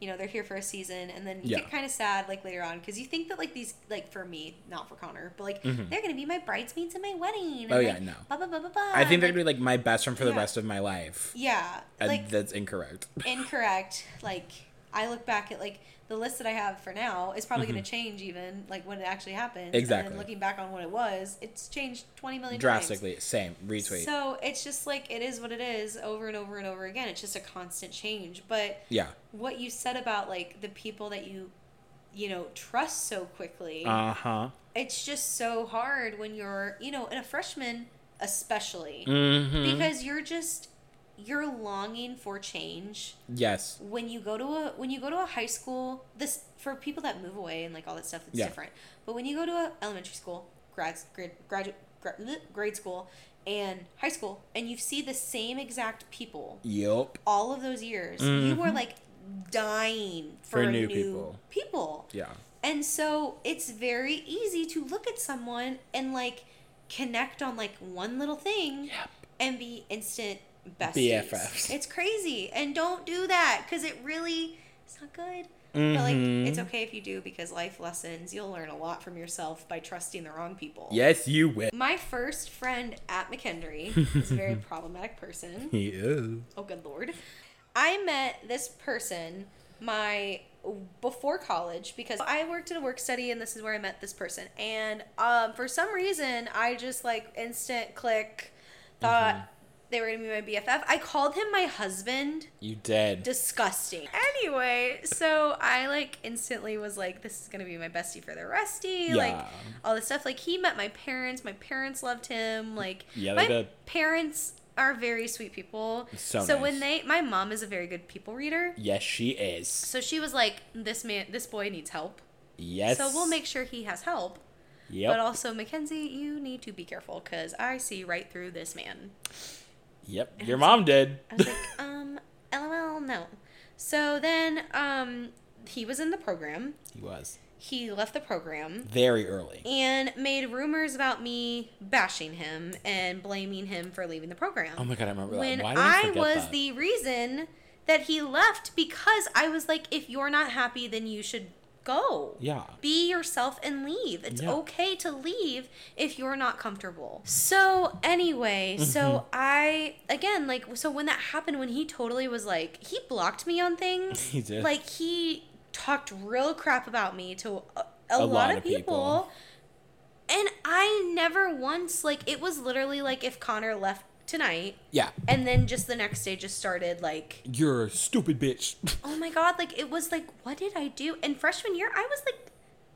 you know, they're here for a season and then you Yeah. get kind of sad like later on because you think that like these like for me, not for Connor, but like Mhm. they're going to be my bridesmaids at my wedding. and, Oh, yeah, like, no. Blah, blah, blah, blah, blah. I think they're gonna be like my best friend for the rest of my life. Yeah. And like that's incorrect. incorrect. Like I look back at like the list that I have for now is probably going to change even like when it actually happens. And Mm-hmm. Exactly. then looking back on what it was, it's changed twenty million times. Drastically. Same. Retweet. So it's just like it is what it is over and over and over again. It's just a constant change. But yeah. what you said about like the people that you you know trust so quickly, Uh huh. it's just so hard when you're, you know, in a freshman especially Mm-hmm. because you're just you're longing for change yes. when you go to a when you go to a high school this for people that move away and like all that stuff it's Yeah. different but when you go to a elementary school grad grad graduate gra- bleh, grade school and high school and you see the same exact people Yep. all of those years you were mm-hmm. like dying for, For new, new people. people Yeah. and so it's very easy to look at someone and like connect on like one little thing Yep. and be instant besties. BFFs. It's crazy. And don't do that because it really it's not good. But like, Mm-hmm. it's okay if you do because life lessons, you'll learn a lot from yourself by trusting the wrong people. Yes, you will. My first friend at McKendree is a very problematic person. He is. Oh, good lord. I met this person my before college because I worked at a work study and this is where I met this person. And um, for some reason, I just like instant click thought Mm-hmm. They were gonna be my BFF. I called him my husband. You did. Disgusting. Anyway, so I like instantly was like, this is gonna be my bestie for the resty. Like all this stuff. Like he met my parents. My parents loved him. Like Yeah, my did. parents are very sweet people. So when nice. they, my mom is a very good people reader. yes, she is. So she was like, this man, this boy needs help. Yes. So we'll make sure he has help. Yep. But also, Mackenzie, you need to be careful because I see right through this man. Yep. Your mom did. I was like, um, lol, no. So then, um, he was in the program. He was He left the program very early. and made rumors about me bashing him and blaming him for leaving the program. Oh my god, I remember when that. Why did I, I was that? the reason that he left because I was like, if you're not happy, then you should go. Yeah. Be yourself and leave. It's Yeah. okay to leave if you're not comfortable. So, anyway, so Mm-hmm. I, again, like, so when that happened, when he totally was like, he blocked me on things. He did. Like, he talked real crap about me to a, a, lot, of people. And I never once, like, it was literally like if Connor left tonight Yeah. and then just the next day just started like You're a stupid bitch. oh my god like it was like what did i do in freshman year i was like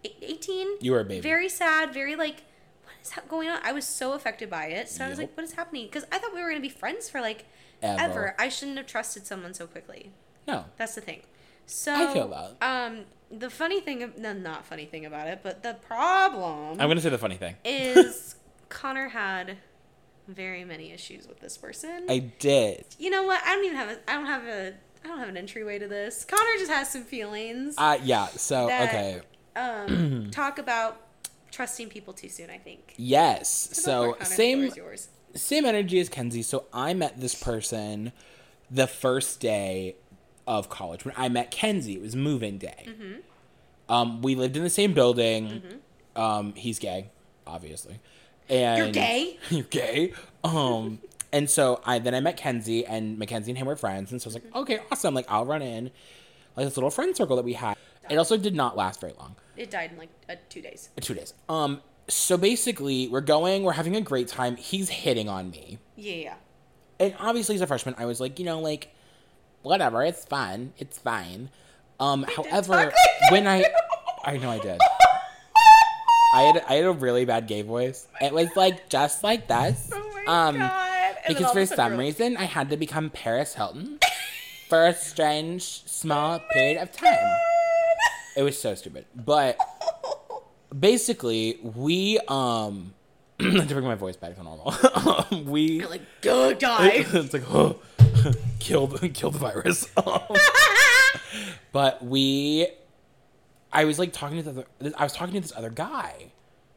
e- 18 You were a baby. very sad very like what is going on i was so affected by it so i was like what is happening because i thought we were going to be friends for like Ever. ever. i shouldn't have trusted someone so quickly no. that's the thing so I feel that. um the funny thing no not funny thing about it but the problem I'm gonna say the funny thing. is connor had very many issues with this person I did. you know what? I don't even have a. I don't have a. I don't have an entryway to this. Connor just has some feelings. Uh yeah, so that, okay. Um, talk about trusting people too soon. I think. Yes. So go So for it, Connor. The same yours. same energy as Kenzie. So I met this person the first day of college when I met Kenzie. It was moving day. Mm-hmm. Um, we lived in the same building. Um, he's gay, obviously. And You're gay? you're gay. Um, and so I then I met Kenzie, and Mackenzie and him were friends, and so I was like, okay, awesome. Like I'll run in, like this little friend circle that we had. It also did not last very long It died in like uh, two days. two days. Um, so basically, we're going, we're having a great time. He's hitting on me, Yeah, yeah. and obviously, as a freshman, I was like, you know, like, whatever, it's fun, it's fine. Um, however, like when I, I know I did. I had I had a really bad gay voice. It was like just like this. Oh my um, god! And because for of a sudden some you're reason I had to become Paris Hilton for a strange small period of time. It was so stupid. But basically, we um to bring my voice back to normal. um, we You're like, go die. it's like oh, kill the kill the virus. Um, but we, I was like talking to the other, I was talking to this other guy,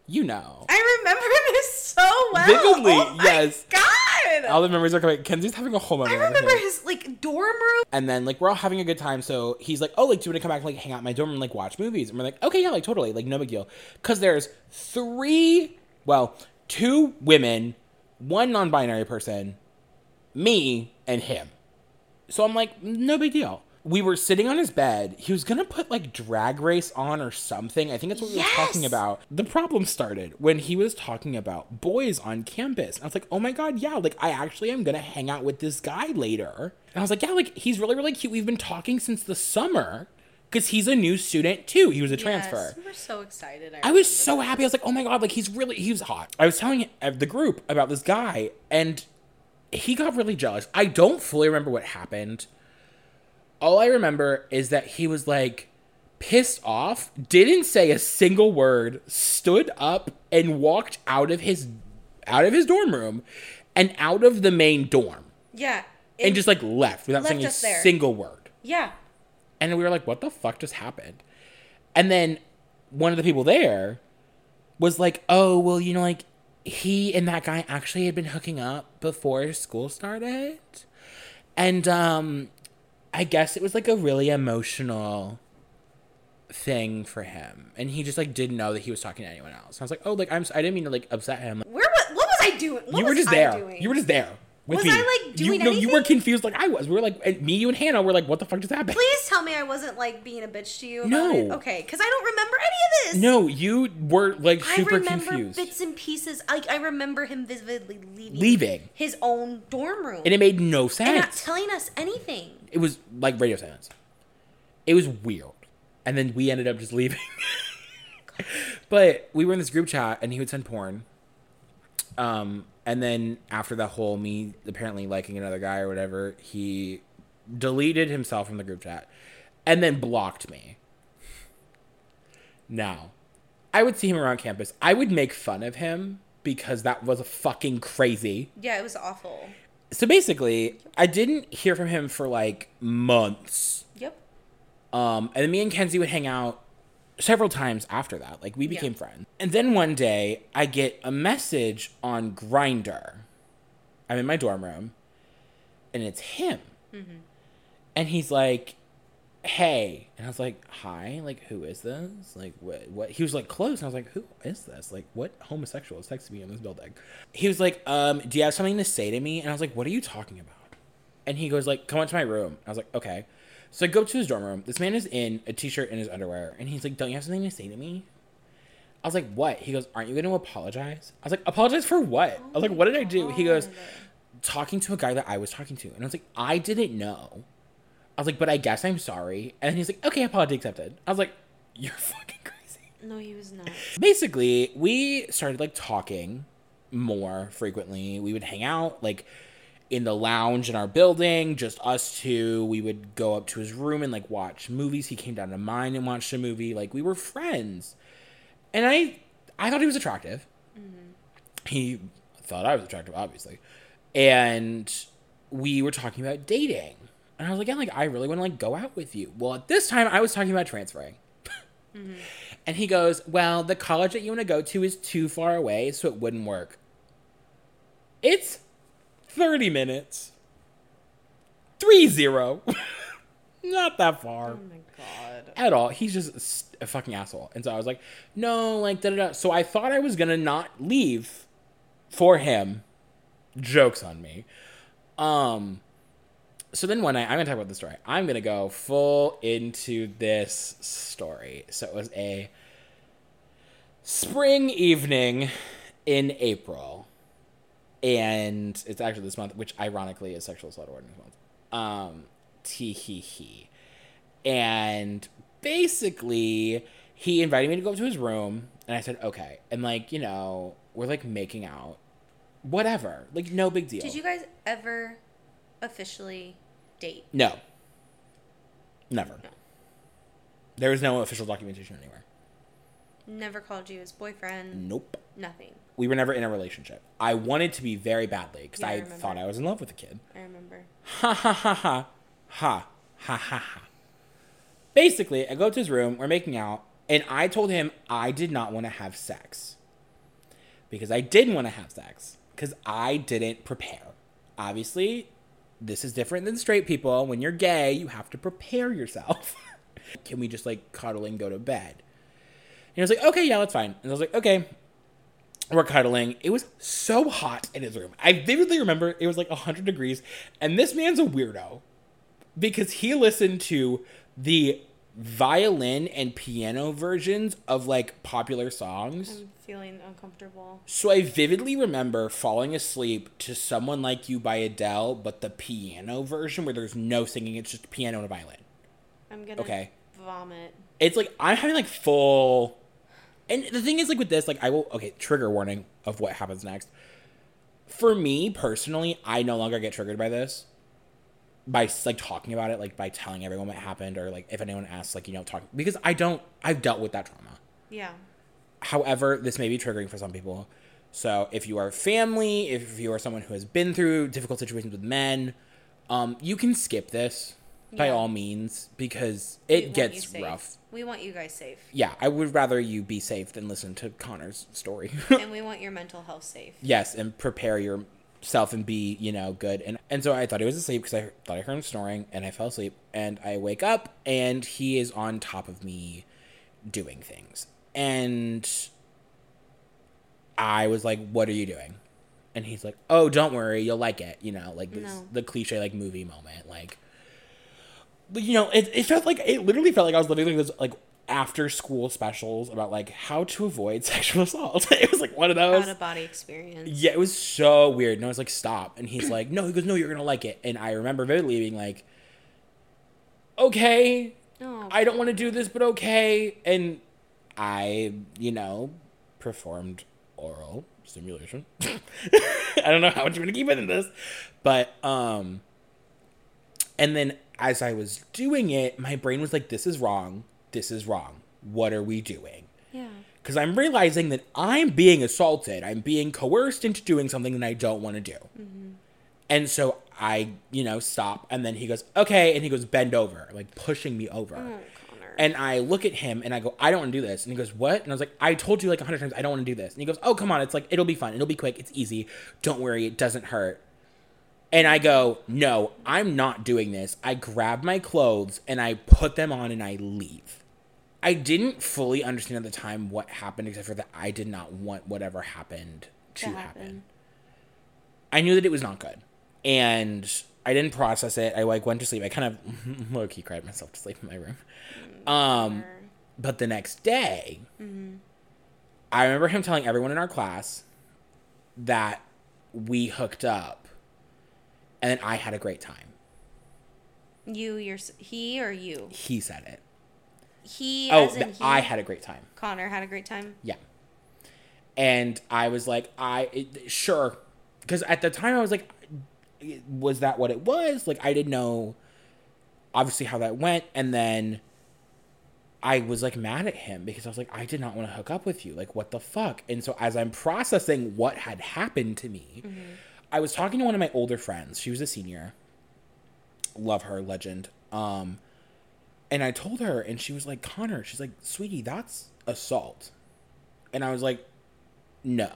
you know. I remember this so well. Vividly, oh my yes. God. All the memories are coming. Kenzie's having a whole moment. I remember his like dorm room. And then like we're all having a good time. So he's like, "Oh, like do you want to come back and like hang out in my dorm and like watch movies?" And we're like, "Okay, yeah, like totally, like no big deal." Because there's three, well, two women, one non-binary person, me, and him. So I'm like, no big deal. We were sitting on his bed. He was gonna put like drag race on or something. I think that's what we were talking about. The problem started when he was talking about boys on campus. I was like, oh my god, yeah, like I actually am gonna hang out with this guy later. And I was like, yeah, like he's really, really cute. We've been talking since the summer. Cause he's a new student too. He was a transfer. Yes, we were so excited. I was so happy. I was like, oh my god, like he's really he was hot. I was telling uh, the group about this guy, and he got really jealous. I don't fully remember what happened. All I remember is that he was like pissed off, didn't say a single word, stood up and walked out of his out of his dorm room and out of the main dorm Yeah. and just like left without Left saying a there. single word. yeah. And we were like, what the fuck just happened? And then one of the people there was like, oh, well, you know, like he and that guy actually had been hooking up before school started. And um I guess it was like a really emotional thing for him, and he just like didn't know that he was talking to anyone else. I was like, oh, like I'm, I didn't mean to like upset him. Where wa- what was I doing? What you were just I there. doing? You were just there with Was me. I, like, you, doing No, you were confused like I was. We were like, and me, you, and Hannah were like, what the fuck just happened? Please tell me I wasn't like being a bitch to you. About No. It. Okay, because I don't remember any of this. No, you were like I super remember confused, bits and pieces. Like I remember him vividly leaving, leaving, his own dorm room and it made no sense. and not telling us anything. It was like radio silence. It was weird. And then we ended up just leaving. but we were in this group chat and he would send porn. Um, and then after that whole me apparently liking another guy or whatever, he deleted himself from the group chat and then blocked me. Now, I would see him around campus. I would make fun of him because that was fucking crazy. Yeah, it was awful. So basically, I didn't hear from him for like months. Yep. Um, and then me and Kenzie would hang out several times after that. Like we became Yeah. friends. And then one day I get a message on Grindr. I'm in my dorm room, and it's him. And he's like, "Hey," and I was like, "Hi, like who is this? Like what? What?" He was like close, and I was like, "Who is this? Like what homosexual is texting me in this building?" He was like, "Um, do you have something to say to me?" And I was like, "What are you talking about?" And he goes like, "Come on to my room." I was like, "Okay." So I go to his dorm room. This man is in a t-shirt and his underwear, and he's like, "Don't you have something to say to me?" I was like, "What?" He goes, "Aren't you going to apologize?" I was like, "Apologize for what?" I was like, "What did I do?" He goes, "Talking to a guy that I was talking to," and I was like, "I didn't know." I was like, "But I guess I'm sorry." And he's like, "Okay, apology accepted." I was like, "You're fucking crazy." No, he was not. basically we started like talking more frequently. We would hang out like in the lounge in our building just us two. We would go up to his room and like watch movies. He came down to mine and watched a movie. Like we were friends. And i i thought he was attractive. Mm-hmm. He thought i was attractive obviously. And we were talking about dating and i was like yeah like i really want to like go out with you well at this time i was talking about transferring and he goes, Well, the college that you want to go to is too far away, so it wouldn't work. It's 30 minutes. 3 0. Not that far Oh my god. at all. He's just a fucking asshole. And so I was like, No, like, da da da. So I thought I was going to not leave for him. Jokes on me. Um, so then one night, I'm gonna talk about the story. I'm gonna go full into this story. So it was a spring evening in April, and it's actually this month, which ironically is Sexual Assault Awareness Month. Um, tee hee hee, and basically he invited me to go up to his room, and I said okay, and like you know we're like making out, whatever, like no big deal. Did you guys ever officially date? No. Never. There was no official documentation anywhere. Never called you his boyfriend. Nope. Nothing. We were never in a relationship. I wanted to be very badly because Yeah, I I, thought I was in love with the kid. I remember. Ha ha ha ha. Ha ha ha ha. Basically, I go to his room, we're making out, and I told him I did not want to have sex. Because I didn't want to have sex. Because I didn't prepare. Obviously, this is different than straight people. When you're gay, you have to prepare yourself. Can we just like cuddle and go to bed? And he was like, okay, yeah, that's fine. And I was like, okay. We're cuddling. It was so hot in his room. I vividly remember it was like 100 degrees. And this man's a weirdo because he listened to the violin and piano versions of like popular songs. Feeling uncomfortable. So I vividly remember falling asleep to Someone Like You by Adele, but the piano version where there's no singing, it's just piano and a violin. I'm gonna Okay. vomit. It's like I'm having like full and the thing is like with this, like I will okay, trigger warning of what happens next. For me personally, I no longer get triggered by this. By like talking about it, like by telling everyone what happened, or like if anyone asks, like you know, talk because I don't. I've dealt with that trauma. Yeah. However, this may be triggering for some people. So if you are family, if you are someone who has been through difficult situations with men, um, you can skip this by Yeah. all means because it gets rough. We want you guys safe. Yeah, I would rather you be safe than listen to Connor's story. and we want your mental health safe. yes, and prepare yourself and be, you know, good. And and so I thought he was asleep because I thought I heard him snoring, and I fell asleep. And I wake up, and he is on top of me, doing things. And I was like, What are you doing? And he's like, Oh, don't worry, you'll like it. You know, like this, No. the cliche like movie moment. Like, but, you know, it, it felt like, it literally felt like I was literally this like after school specials about like how to avoid sexual assault. it was like one of those. Out of body experience. Yeah, it was so weird. And I was like, stop. And he's like, no, he goes, no, you're going to like it. And I remember vividly being like, okay, Oh, I don't want to do this, but okay. And I, you know, performed oral stimulation. I don't know how much I'm to keep it in this. But, um, and then as I was doing it, my brain was like, this is wrong. This is wrong. What are we doing? yeah. because I'm realizing that I'm being assaulted. I'm being coerced into doing something that I don't want to do. And so I, you know, stop. And then he goes, okay. And he goes, bend over, like pushing me over. Oh, And I look at him and I go, I don't want to do this. And he goes, what? And I was like, I told you like a hundred times I don't want to do this. And he goes, oh, come on. It's like, it'll be fun. It'll be quick. It's easy. Don't worry. It doesn't hurt. And I go, no, I'm not doing this. I grab my clothes and I put them on and I leave. I didn't fully understand at the time what happened, except for that I did not want whatever happened to To happen. happen. I knew that it was not good, and I didn't process it. I like went to sleep. I kind of low key cried myself to sleep in my room. Um, but the next day, I remember him telling everyone in our class that we hooked up, and then I had a great time. You, your, he or you? He said it. He, Oh, he, I had a great time. Connor had a great time. Yeah. And I was like, I it, sure, because at the time I was like, was that what it was? Like I didn't know, obviously how that went, and then I was like mad at him because I was like, I did not want to hook up with you. Like what the fuck? And so as I'm processing what had happened to me, I was talking to one of my older friends. She was a senior. Love her, legend. Um, and I told her, and she was like, Connor, she's like, sweetie, that's assault. And I was like, no.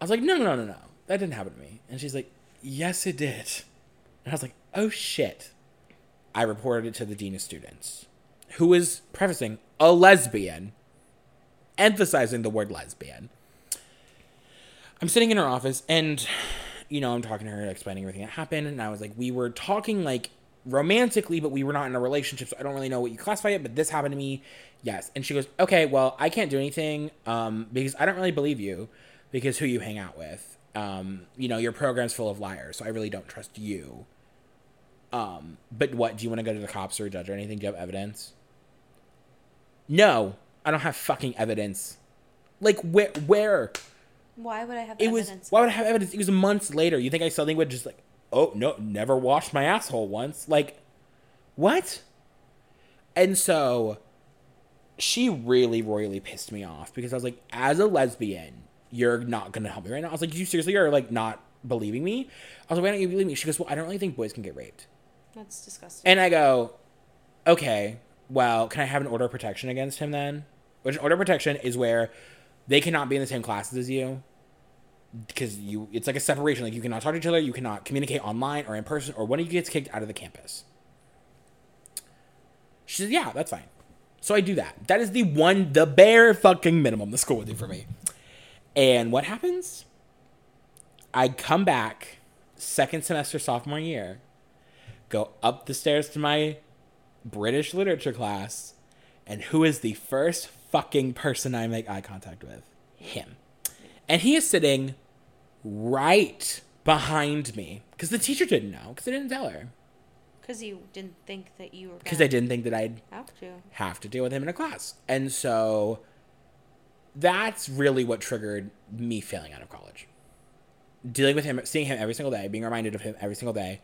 I was like, no, no, no, no, no. That didn't happen to me. And she's like, yes, it did. And I was like, oh shit. I reported it to the dean of students, who is prefacing a lesbian, emphasizing the word lesbian. I'm sitting in her office and, you know, I'm talking to her, explaining everything that happened. And I was like, we were talking like romantically, but we were not in a relationship. So I don't really know what you classify it, but this happened to me. Yes. And she goes, okay, well, I can't do anything um, because I don't really believe you because who you hang out with. Um, you know, your program's full of liars. So I really don't trust you. Um, but what? Do you want to go to the cops or a judge or anything? Do you have evidence? No, I don't have fucking evidence. Like where? Where? Why would I have It evidence? was. Why would I have evidence? It was months later. You think I suddenly would just like, oh no, never washed my asshole once? Like, what? And so, she really royally pissed me off because I was like, as a lesbian, you're not gonna help me right now. I was like, you seriously are like not believing me? I was like, why don't you believe me? She goes, well, I don't really think boys can get raped. That's disgusting. And I go, okay, well, can I have an order of protection against him then? Which an order of protection is where they cannot be in the same classes as you because you it's like a separation. Like you cannot talk to each other, you cannot communicate online or in person, or one of you gets kicked out of the campus. She said, yeah, that's fine. So I do that. That is the one, the bare fucking minimum the school would do for me. And what happens? I come back second semester sophomore year, go up the stairs to my British literature class, and who is the first fucking person I make eye contact with? Him. And he is sitting right behind me because the teacher didn't know because I didn't tell her Because you didn't think that you were because I didn't think that I'd have to. have to deal with him in a class. And so that's really what triggered me failing out of college. Dealing with him, seeing him every single day, being reminded of him every single day.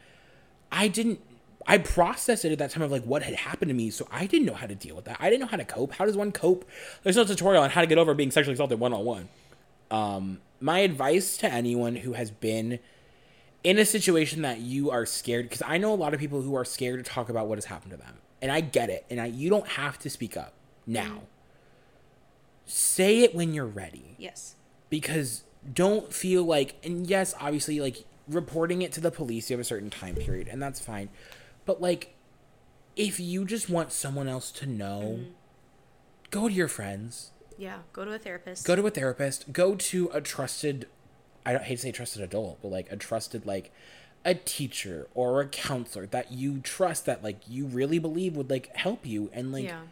I didn't I processed it at that time of like what had happened to me, so I didn't know how to deal with that. I didn't know how to cope. How does one cope? There's no tutorial on how to get over being sexually assaulted one on one. My advice to anyone who has been in a situation that you are scared, because I know a lot of people who are scared to talk about what has happened to them, and I get it, and I, you don't have to speak up now. Say it when you're ready Yes. because don't feel like and yes obviously like reporting it to the police you have a certain time period and that's fine but like if you just want someone else to know mm-hmm. go to your friends. Yeah, go to a therapist. Go to a therapist. Go to a trusted. I don't hate to say trusted adult, but like a trusted like a teacher or a counselor that you trust that like you really believe would like help you and like Yeah.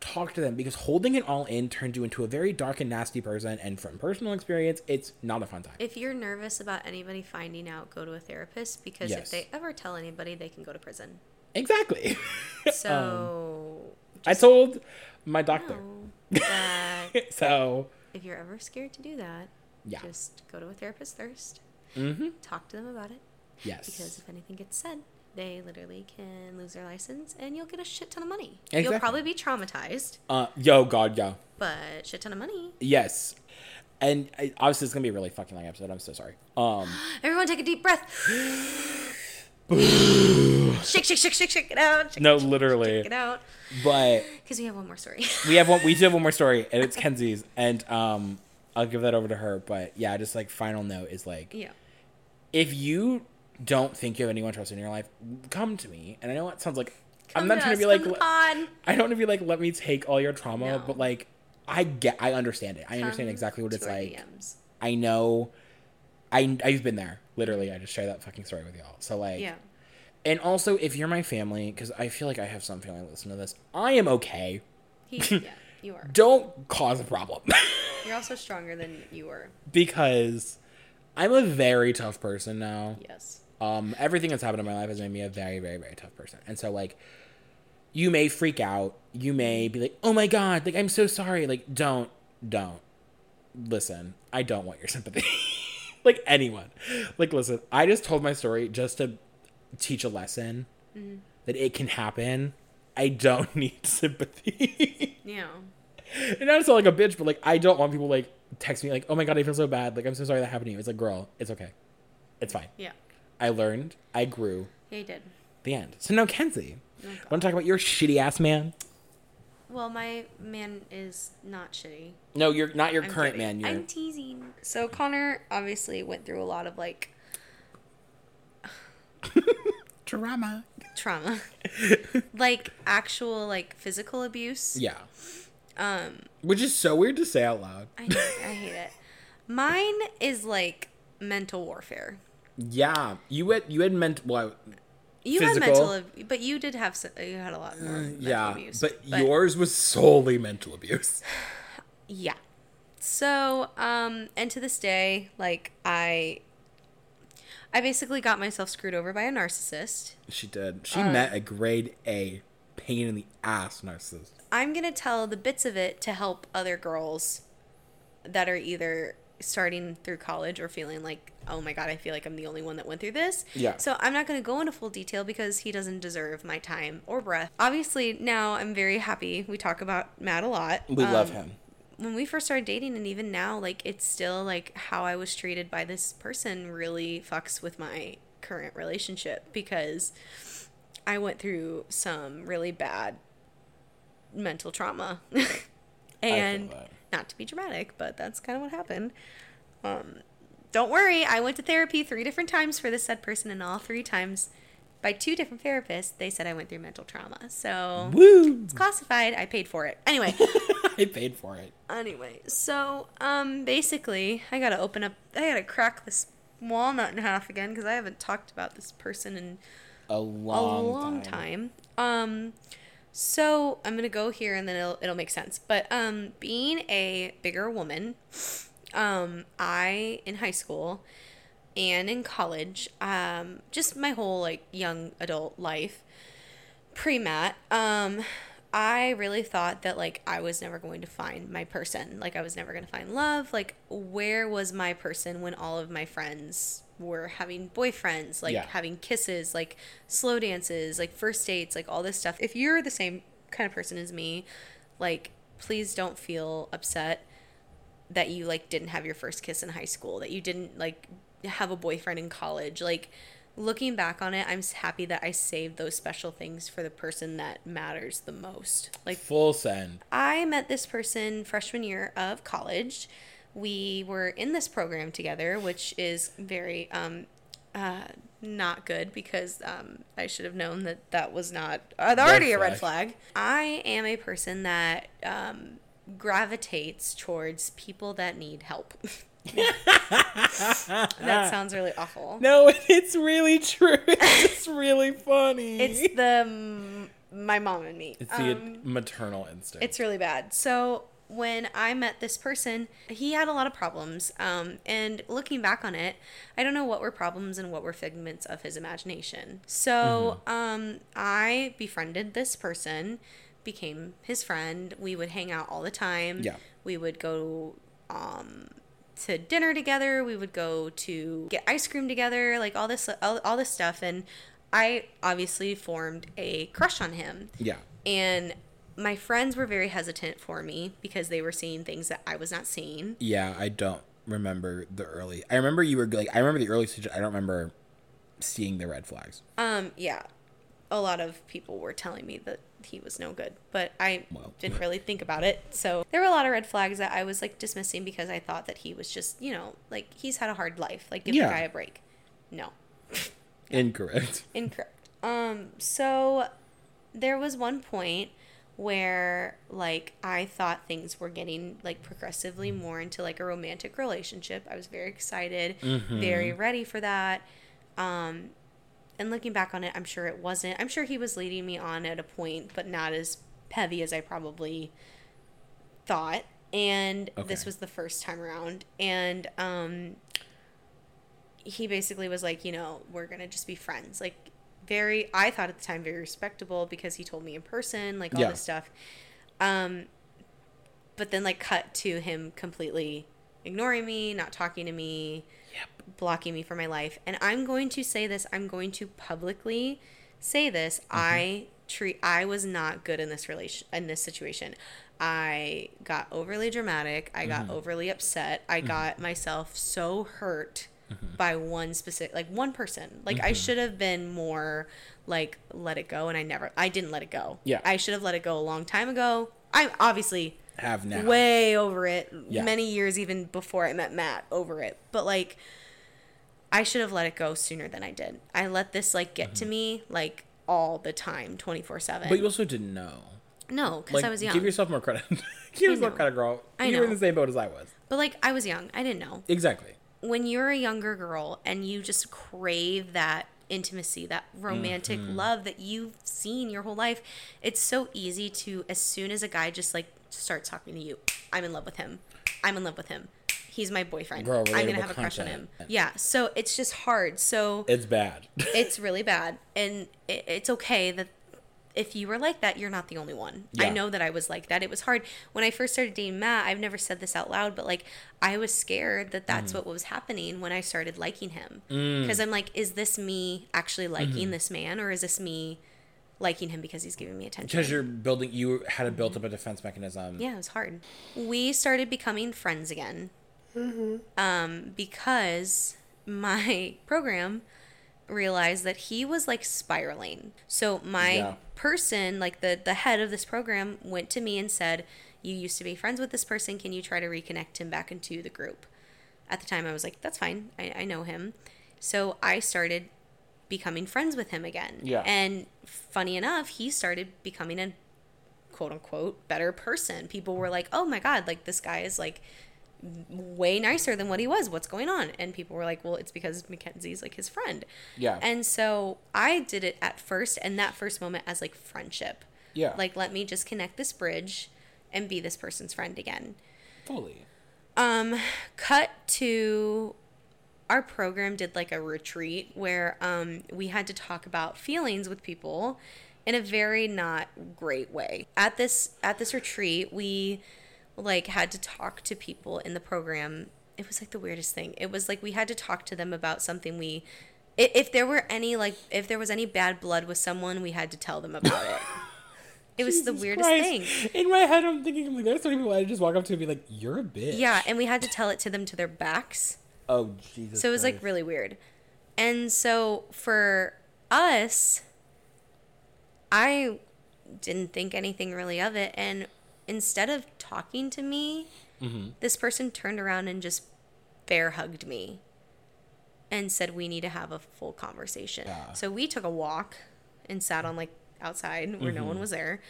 Talk to them because holding it all in turns you into a very dark and nasty person. And from personal experience it's not a fun time. If you're nervous about anybody finding out, go to a therapist because Yes. if they ever tell anybody, they can go to prison. exactly. So i told my doctor. so if you're ever scared to do that, yeah. just go to a therapist first. mm-hmm. Talk to them about it. Yes. Because if anything gets said, they literally can lose their license and you'll get a shit ton of money. Exactly. You'll probably be traumatized, uh yo god yo but shit ton of money. yes and I, obviously it's gonna be a really fucking long episode i'm so sorry um Everyone take a deep breath. shake, shake, shake, shake, shake it out. Shake, no shake literally it out. but Because we have one more story. we have one we do have one more story and it's kenzie's and um i'll give that over to her but yeah just like final note is like yeah. if you don't think you have anyone trusted in your life come to me and i know it sounds like i'm not to trying us, to be like le- i don't want to be like let me take all your trauma No. but like i get i understand it i understand exactly what it's like DMs. i know i i've been there literally i just share that fucking story with y'all so like Yeah. and also if you're my family because i feel like i have some family listen to this i am okay He, yeah, you are. don't cause a problem You're also stronger than you were. because i'm a very tough person now Yes. Um everything that's happened in my life has made me a very very very tough person and so like you may freak out you may be like oh my god like i'm so sorry like don't don't listen i don't want your sympathy like anyone like listen i just told my story just to teach a lesson that it can happen i don't need sympathy Yeah. and I sound like a bitch, but like I don't want people like text me like, "Oh my god, I feel so bad. Like I'm so sorry that happened to you." It's like, girl, it's okay, it's fine. Yeah. I learned, I grew. Yeah, you did. The end. So now, Kenzie, Oh, want to talk about your shitty ass man? Well, my man is not shitty. No, you're not your I'm current kidding. man. You're I'm teasing. So Connor obviously went through a lot of like trauma. trauma, like actual like physical abuse. Yeah, Um, which is so weird to say out loud. I I hate it. Mine is like mental warfare. Yeah, you had you had meant well, You Physical. had mental, ab- but you did have you had a lot more. mental yeah, abuse, but, yours was solely mental abuse. Yeah. So, um, and to this day, like I, I basically got myself screwed over by a narcissist. She did. She Uh, met a grade A pain in the ass narcissist. I'm gonna tell the bits of it to help other girls that are either starting through college or feeling like, oh my god, I feel like I'm the only one that went through this. Yeah. So I'm not gonna go into full detail because he doesn't deserve my time or breath. Obviously, now I'm very happy. We talk about Matt a lot. We love Um, him. when we first started dating and even now like it's still like how i was treated by this person really fucks with my current relationship because i went through some really bad mental trauma and. Not to be dramatic but that's kind of what happened um don't worry i went to therapy three different times for this said person and all three times by two different therapists they said i went through mental trauma so Woo! it's classified i paid for it anyway I paid for it. Anyway, so um, basically, I gotta open up. I gotta crack this walnut in half again because I haven't talked about this person in A a long, long time. Um, so I'm gonna go here and then it'll it'll make sense. But um, being a bigger woman, um, I in high school and in college, um, just my whole like young adult life, pre Matt, um, I really thought that like I was never going to find my person. Like I was never going to find love. Like where was my person when all of my friends were having boyfriends, like Yeah. having kisses, like slow dances, like first dates, like all this stuff. If you're the same kind of person as me, like please don't feel upset that you like didn't have your first kiss in high school, that you didn't like have a boyfriend in college. Like looking back on it, I'm happy that I saved those special things for the person that matters the most. Like Full send. I met this person freshman year of college. We were in this program together, which is very um, uh, not good because um, I should have known that that was not uh, already a red flag. I am a person that um, gravitates towards people that need help. that sounds really awful. No, it's really true. It's really funny. It's the my mom and me. It's the Um, maternal instinct. It's really bad. So when I met this person, he had a lot of problems. Um, and looking back on it, I don't know what were problems and what were figments of his imagination. So Mm-hmm. um, I befriended this person, became his friend. We would hang out all the time. Yeah. We would go um, to dinner together. We would go to get ice cream together, like all this, all, all this stuff. And I obviously formed a crush on him yeah. and my friends were very hesitant for me because they were seeing things that I was not seeing. Yeah, I don't remember the early. I remember you were like. I remember the early stage. I don't remember seeing the red flags. Um, yeah, a lot of people were telling me that he was no good, but I Well. didn't really think about it. So there were a lot of red flags that I was like dismissing because I thought that he was just, you know, like he's had a hard life. Like give Yeah. the guy a break. No, Incorrect. incorrect. Um, so there was one point where like I thought things were getting like progressively more into like a romantic relationship. I was very excited, very ready for that. Um and looking back on it, I'm sure it wasn't. I'm sure he was leading me on at a point, but not as heavy as I probably thought. And this was the first time around. And um he basically was like, you know, we're going to just be friends. Like very I thought at the time very respectable because he told me in person like all Yeah. this stuff. Um but then like cut to him completely ignoring me, not talking to me, blocking me from my life. And I'm going to say this, I'm going to publicly say this. Mm-hmm. I treat I was not good in this relation in this situation. I got overly dramatic, I got mm-hmm. overly upset. I mm-hmm. got myself so hurt by one specific like one person. Like I should have been more like let it go and I never I didn't let it go. Yeah. I should have let it go a long time ago. I'm obviously Have now. way over it Yeah. many years even before i met matt over it but like i should have let it go sooner than i did i let this like get to me like all the time 24 7 Mm-hmm. But you also didn't know. no because Like, i was young give yourself more credit. give yourself know. credit, girl. I you were in the same boat as I was. but like i was young i didn't know Exactly. When you're a younger girl and you just crave that intimacy, that romantic Mm-hmm. love that you've seen your whole life, it's so easy to, as soon as a guy just like starts talking to you, I'm in love with him. I'm in love with him. He's my boyfriend. Girl, I'm going to have a crush on him. Yeah. So it's just hard. So It's bad. it's really bad. And it, it's okay that if you were like that, you're not the only one. I know that I was like that. It was hard. When I first started dating Matt, I've never said this out loud, but like I was scared that Mm. that's what was happening when I started liking him. Because I'm like, is this me actually liking Mm-hmm. this man or is this me liking him because he's giving me attention? Because you're building, you had to build up a defense mechanism. Yeah, it was hard. We started becoming friends again. Um, because my program realized that he was like spiraling. So my Yeah. person, like the the head of this program, went to me and said, "You used to be friends with this person. Can you try to reconnect him back into the group?" At the time, I was like, "That's fine. I, I know him." So I started becoming friends with him again. Yeah. And funny enough, he started becoming a quote unquote better person. People were like, "Oh my god, like this guy is like way nicer than what he was. What's going on?" And people were like, "Well, it's because Mackenzie's like his friend." Yeah. And so I did it at first and that first moment as like friendship. Yeah. Like let me just connect this bridge and be this person's friend again. fully. Um cut to our program did like a retreat where um, we had to talk about feelings with people in a very not great way. At this at this retreat, we like had to talk to people in the program. It was like the weirdest thing. It was like we had to talk to them about something we i- if there were any like if there was any bad blood with someone, we had to tell them about it. It was the weirdest Christ. thing. In my head, I'm thinking, like, there's so many people I just walk up to and be like, "You're a bitch." Yeah, and we had to tell it to them to their backs. Oh Jesus. So it was like really weird. And so for us, I didn't think anything really of it. And instead of talking to me, Mm-hmm. this person turned around and just bear hugged me and said, We need to have a full conversation. Yeah. So we took a walk and sat on like outside where no Mm-hmm. one was there.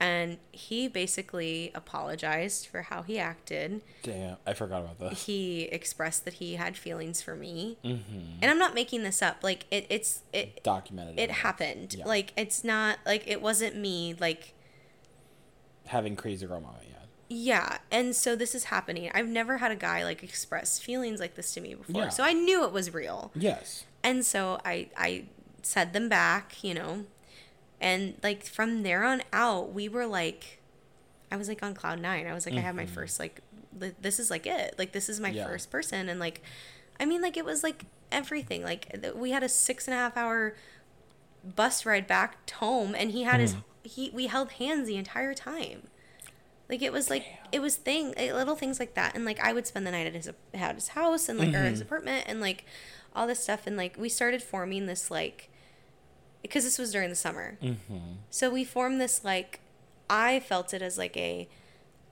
And he basically apologized for how he acted. Damn, I forgot about this. He expressed that he had feelings for me. Mm-hmm. And I'm not making this up. Like it, it's it Documented. it happened. Yeah. Like it's not like it wasn't me. Like Having crazy girl mama, yeah. yeah. And so this is happening. I've never had a guy like express feelings like this to me before. Yeah. So I knew it was real. Yes. And so I I said them back, you know. And like from there on out, we were like I was like on cloud 9. I was like I have my first like li- this is like it. Like this is my Mm-hmm. Yeah. first person and like I mean like it was like everything. Like we had a six and a half hour bus ride back home and he had his Mm-hmm. He we held hands the entire time. Like it was like it was thing eh, little things like that and like I would spend the night at his at his house and like or Mm-hmm. his apartment and like all this stuff and like we started forming this like because this was during the summer. Mm-hmm. So we formed this like I felt it as like a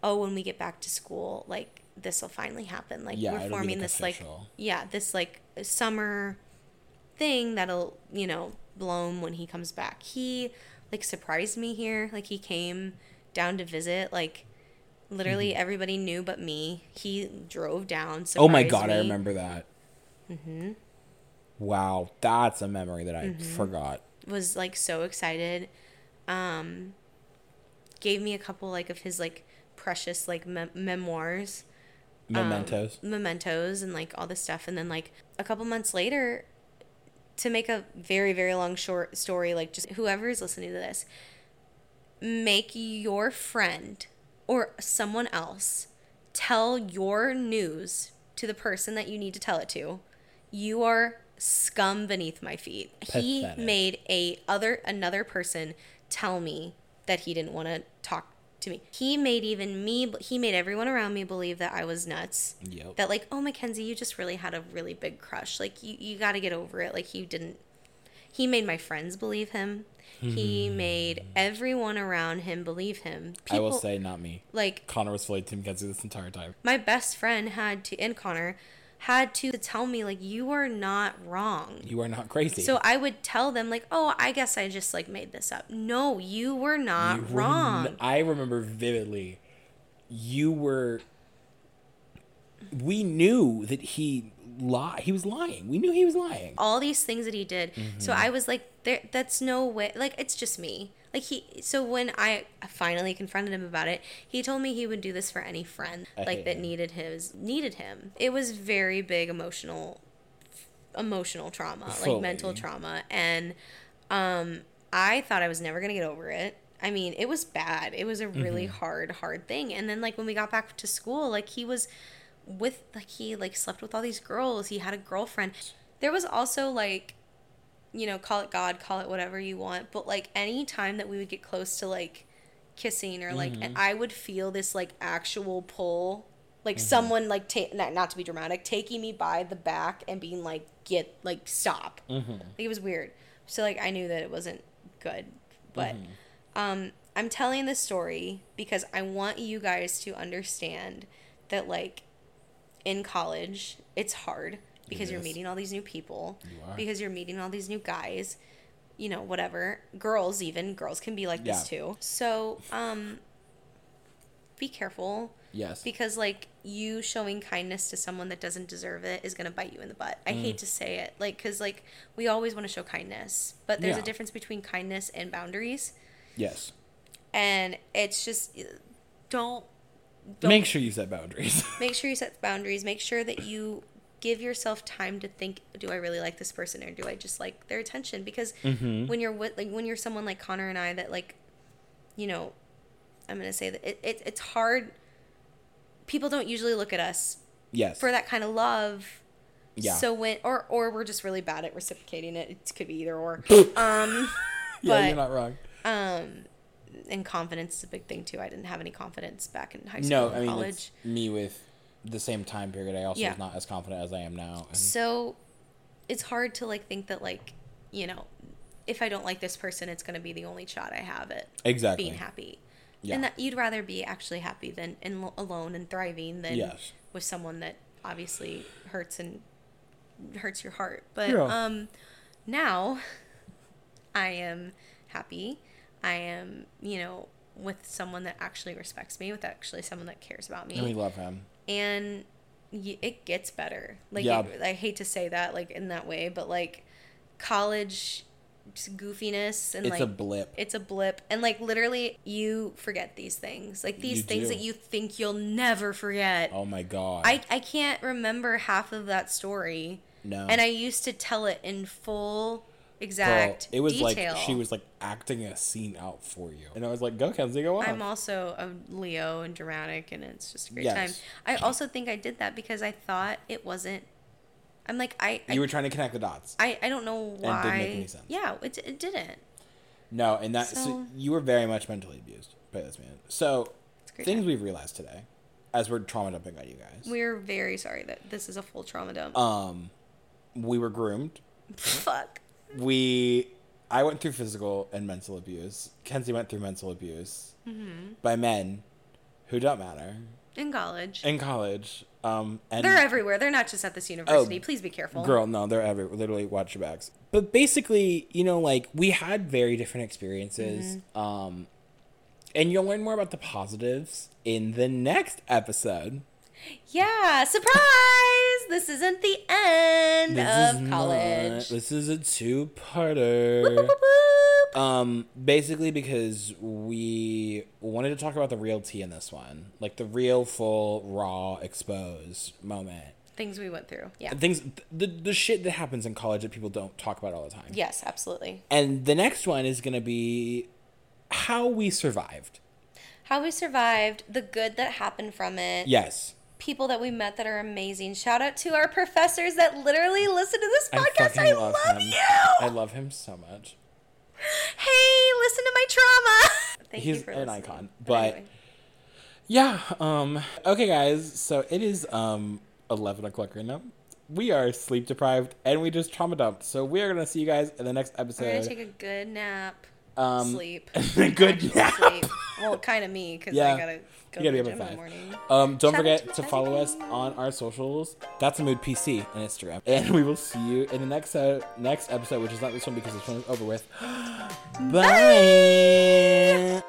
oh when we get back to school like this will finally happen like Yeah, we're forming like, this like yeah this like summer thing that'll you know bloom when he comes back he like surprised me here like he came down to visit like literally everybody knew but me he drove down Mm-hmm. Oh my god, I remember that. Mm-hmm. Wow, that's a memory that I Mm-hmm. forgot. was like so excited um gave me a couple like of his like precious like mem- memoirs um, Mementos. mementos and like all this stuff and then like a couple months later to make a very very long short story like just whoever is listening to this make your friend or someone else tell your news to the person that you need to tell it to. You are scum beneath my feet. He made a other another person tell me that he didn't want to talk to me. He made even me he made everyone around me believe that i was nuts. Yep. that like oh mackenzie you just really had a really big crush. Like you, you got to get over it. Like you didn't he made my friends believe him. He hmm. made everyone around him believe him. I will say, not me. like Connor was fully Team Kenzie this entire time. my best friend had to and connor had to tell me like you are not wrong You are not crazy. so i would tell them like oh i guess i just like made this up no you were not You were wrong n- I remember vividly. You were. We knew that he lie. He was lying. We knew he was lying. all these things that he did. Mm-hmm. So I was like, there, that's no way. Like, it's just me. Like he. So when I finally confronted him about it, he told me he would do this for any friend I like that him. needed his needed him. It was very big emotional, emotional trauma, Fully. like mental trauma, and um, I thought I was never gonna get over it. I mean, it was bad. It was a really Mm-hmm. hard, hard thing. And then like when we got back to school, like he was with like he like slept with all these girls. He had a girlfriend. There was also like you know, call it God, call it whatever you want, but like any time that we would get close to like kissing or like and I would feel this like actual pull like mm-hmm. someone like ta- not, not to be dramatic taking me by the back and being like get like stop. Mm-hmm. Like it was weird. So like i knew that it wasn't good but um i'm telling this story because i want you guys to understand that like in college it's hard because you're meeting all these new people You because you're meeting all these new guys you know whatever girls even girls can be like this too so um be careful Yes. because like you showing kindness to someone that doesn't deserve it is going to bite you in the butt. I Mm. hate to say it. Like cuz like we always want to show kindness, but there's Yeah. a difference between kindness and boundaries. yes. And it's just don't don't Make sure you set boundaries. make sure you set boundaries. Make sure that you give yourself time to think do I really like this person or do I just like their attention because Mm-hmm. when you're with like when you're someone like Connor and I that like you know I'm going to say that it, it it's hard people don't usually look at us yes. for that kind of love. Yeah. So when or or we're just really bad at reciprocating it. It could be either or. um yeah, but- you're not wrong. um and confidence is a big thing too. I didn't have any confidence back in high school No, I mean college. me with the same time period. I also Yeah. was not as confident as I am now. And So it's hard to like think that like, you know, if I don't like this person, it's going to be the only shot I have at exactly. being happy. Yeah. And that you'd rather be actually happy than in, alone and thriving than Yes. with someone that obviously hurts and hurts your heart. But Yeah. um now I am happy. I am, you know, with someone that actually respects me, with actually someone that cares about me And we love him. And y- it gets better. Like Yeah. it- I hate to say that like in that way, but like college goofiness and It's like it's a blip. it's a blip and like literally you forget these things. Like these You things do. that you think you'll never forget. Oh my god. I I can't remember half of that story. no. And I used to tell it in full Girl, exact it was detail. like she was like acting a scene out for you, and I was like, "Go, Kenzie, go on." I'm also a Leo and dramatic, and it's just a great Yes. time. I also think I did that because I thought it wasn't. I'm like I. I you were trying to connect the dots. I, I don't know why. didn't make any sense. Yeah, it, it didn't. No, and that so, So- you were very much mentally abused by this man. So It's a great things time. we've realized today, as we're trauma dumping on you guys, We're very sorry that this is a full trauma dump. um, we were groomed. Fuck. We, I went through physical and mental abuse. Kenzie went through mental abuse Mm-hmm. by men who don't matter In college. in college. Um, and They're everywhere. They're not just at this university. Please be careful. Girl, no, they're everywhere. Literally, watch your backs. But basically, you know, like we had very different experiences. Mm-hmm. Um, and you'll learn more about the positives in the next episode. Yeah, surprise! This isn't the end This of college. not- this is a two-parter. boop, boop. Um, basically because we wanted to talk about the real tea in this one, like the real, full, raw, exposed moment. Things we went through. Yeah. Things, the the shit that happens in college that people don't talk about all the time. Yes, absolutely. And the next one is going to be how we survived. How we survived, the good that happened from it. Yes. People that we met that are amazing. Shout out to our professors that literally listen to this podcast. fucking I, love, love, him. you. I love him so much. hey, listen to my trauma. Thank He's you for an listening. icon, but- anyway. Yeah. Um. Okay, guys. So it is um eleven o'clock right now. We are sleep deprived and we just trauma dumped. So we are gonna see you guys in the next episode. we're gonna episode. take a good nap. Um, sleep. good nap. sleep. Well, kind of me because Yeah. I gotta go You gotta to be up at in the five. morning. Um, don't Shout forget to follow us on our socials. That's a mood PC on Instagram, and we will see you in the next uh, next episode, which is not this one because this one is over with. Bye.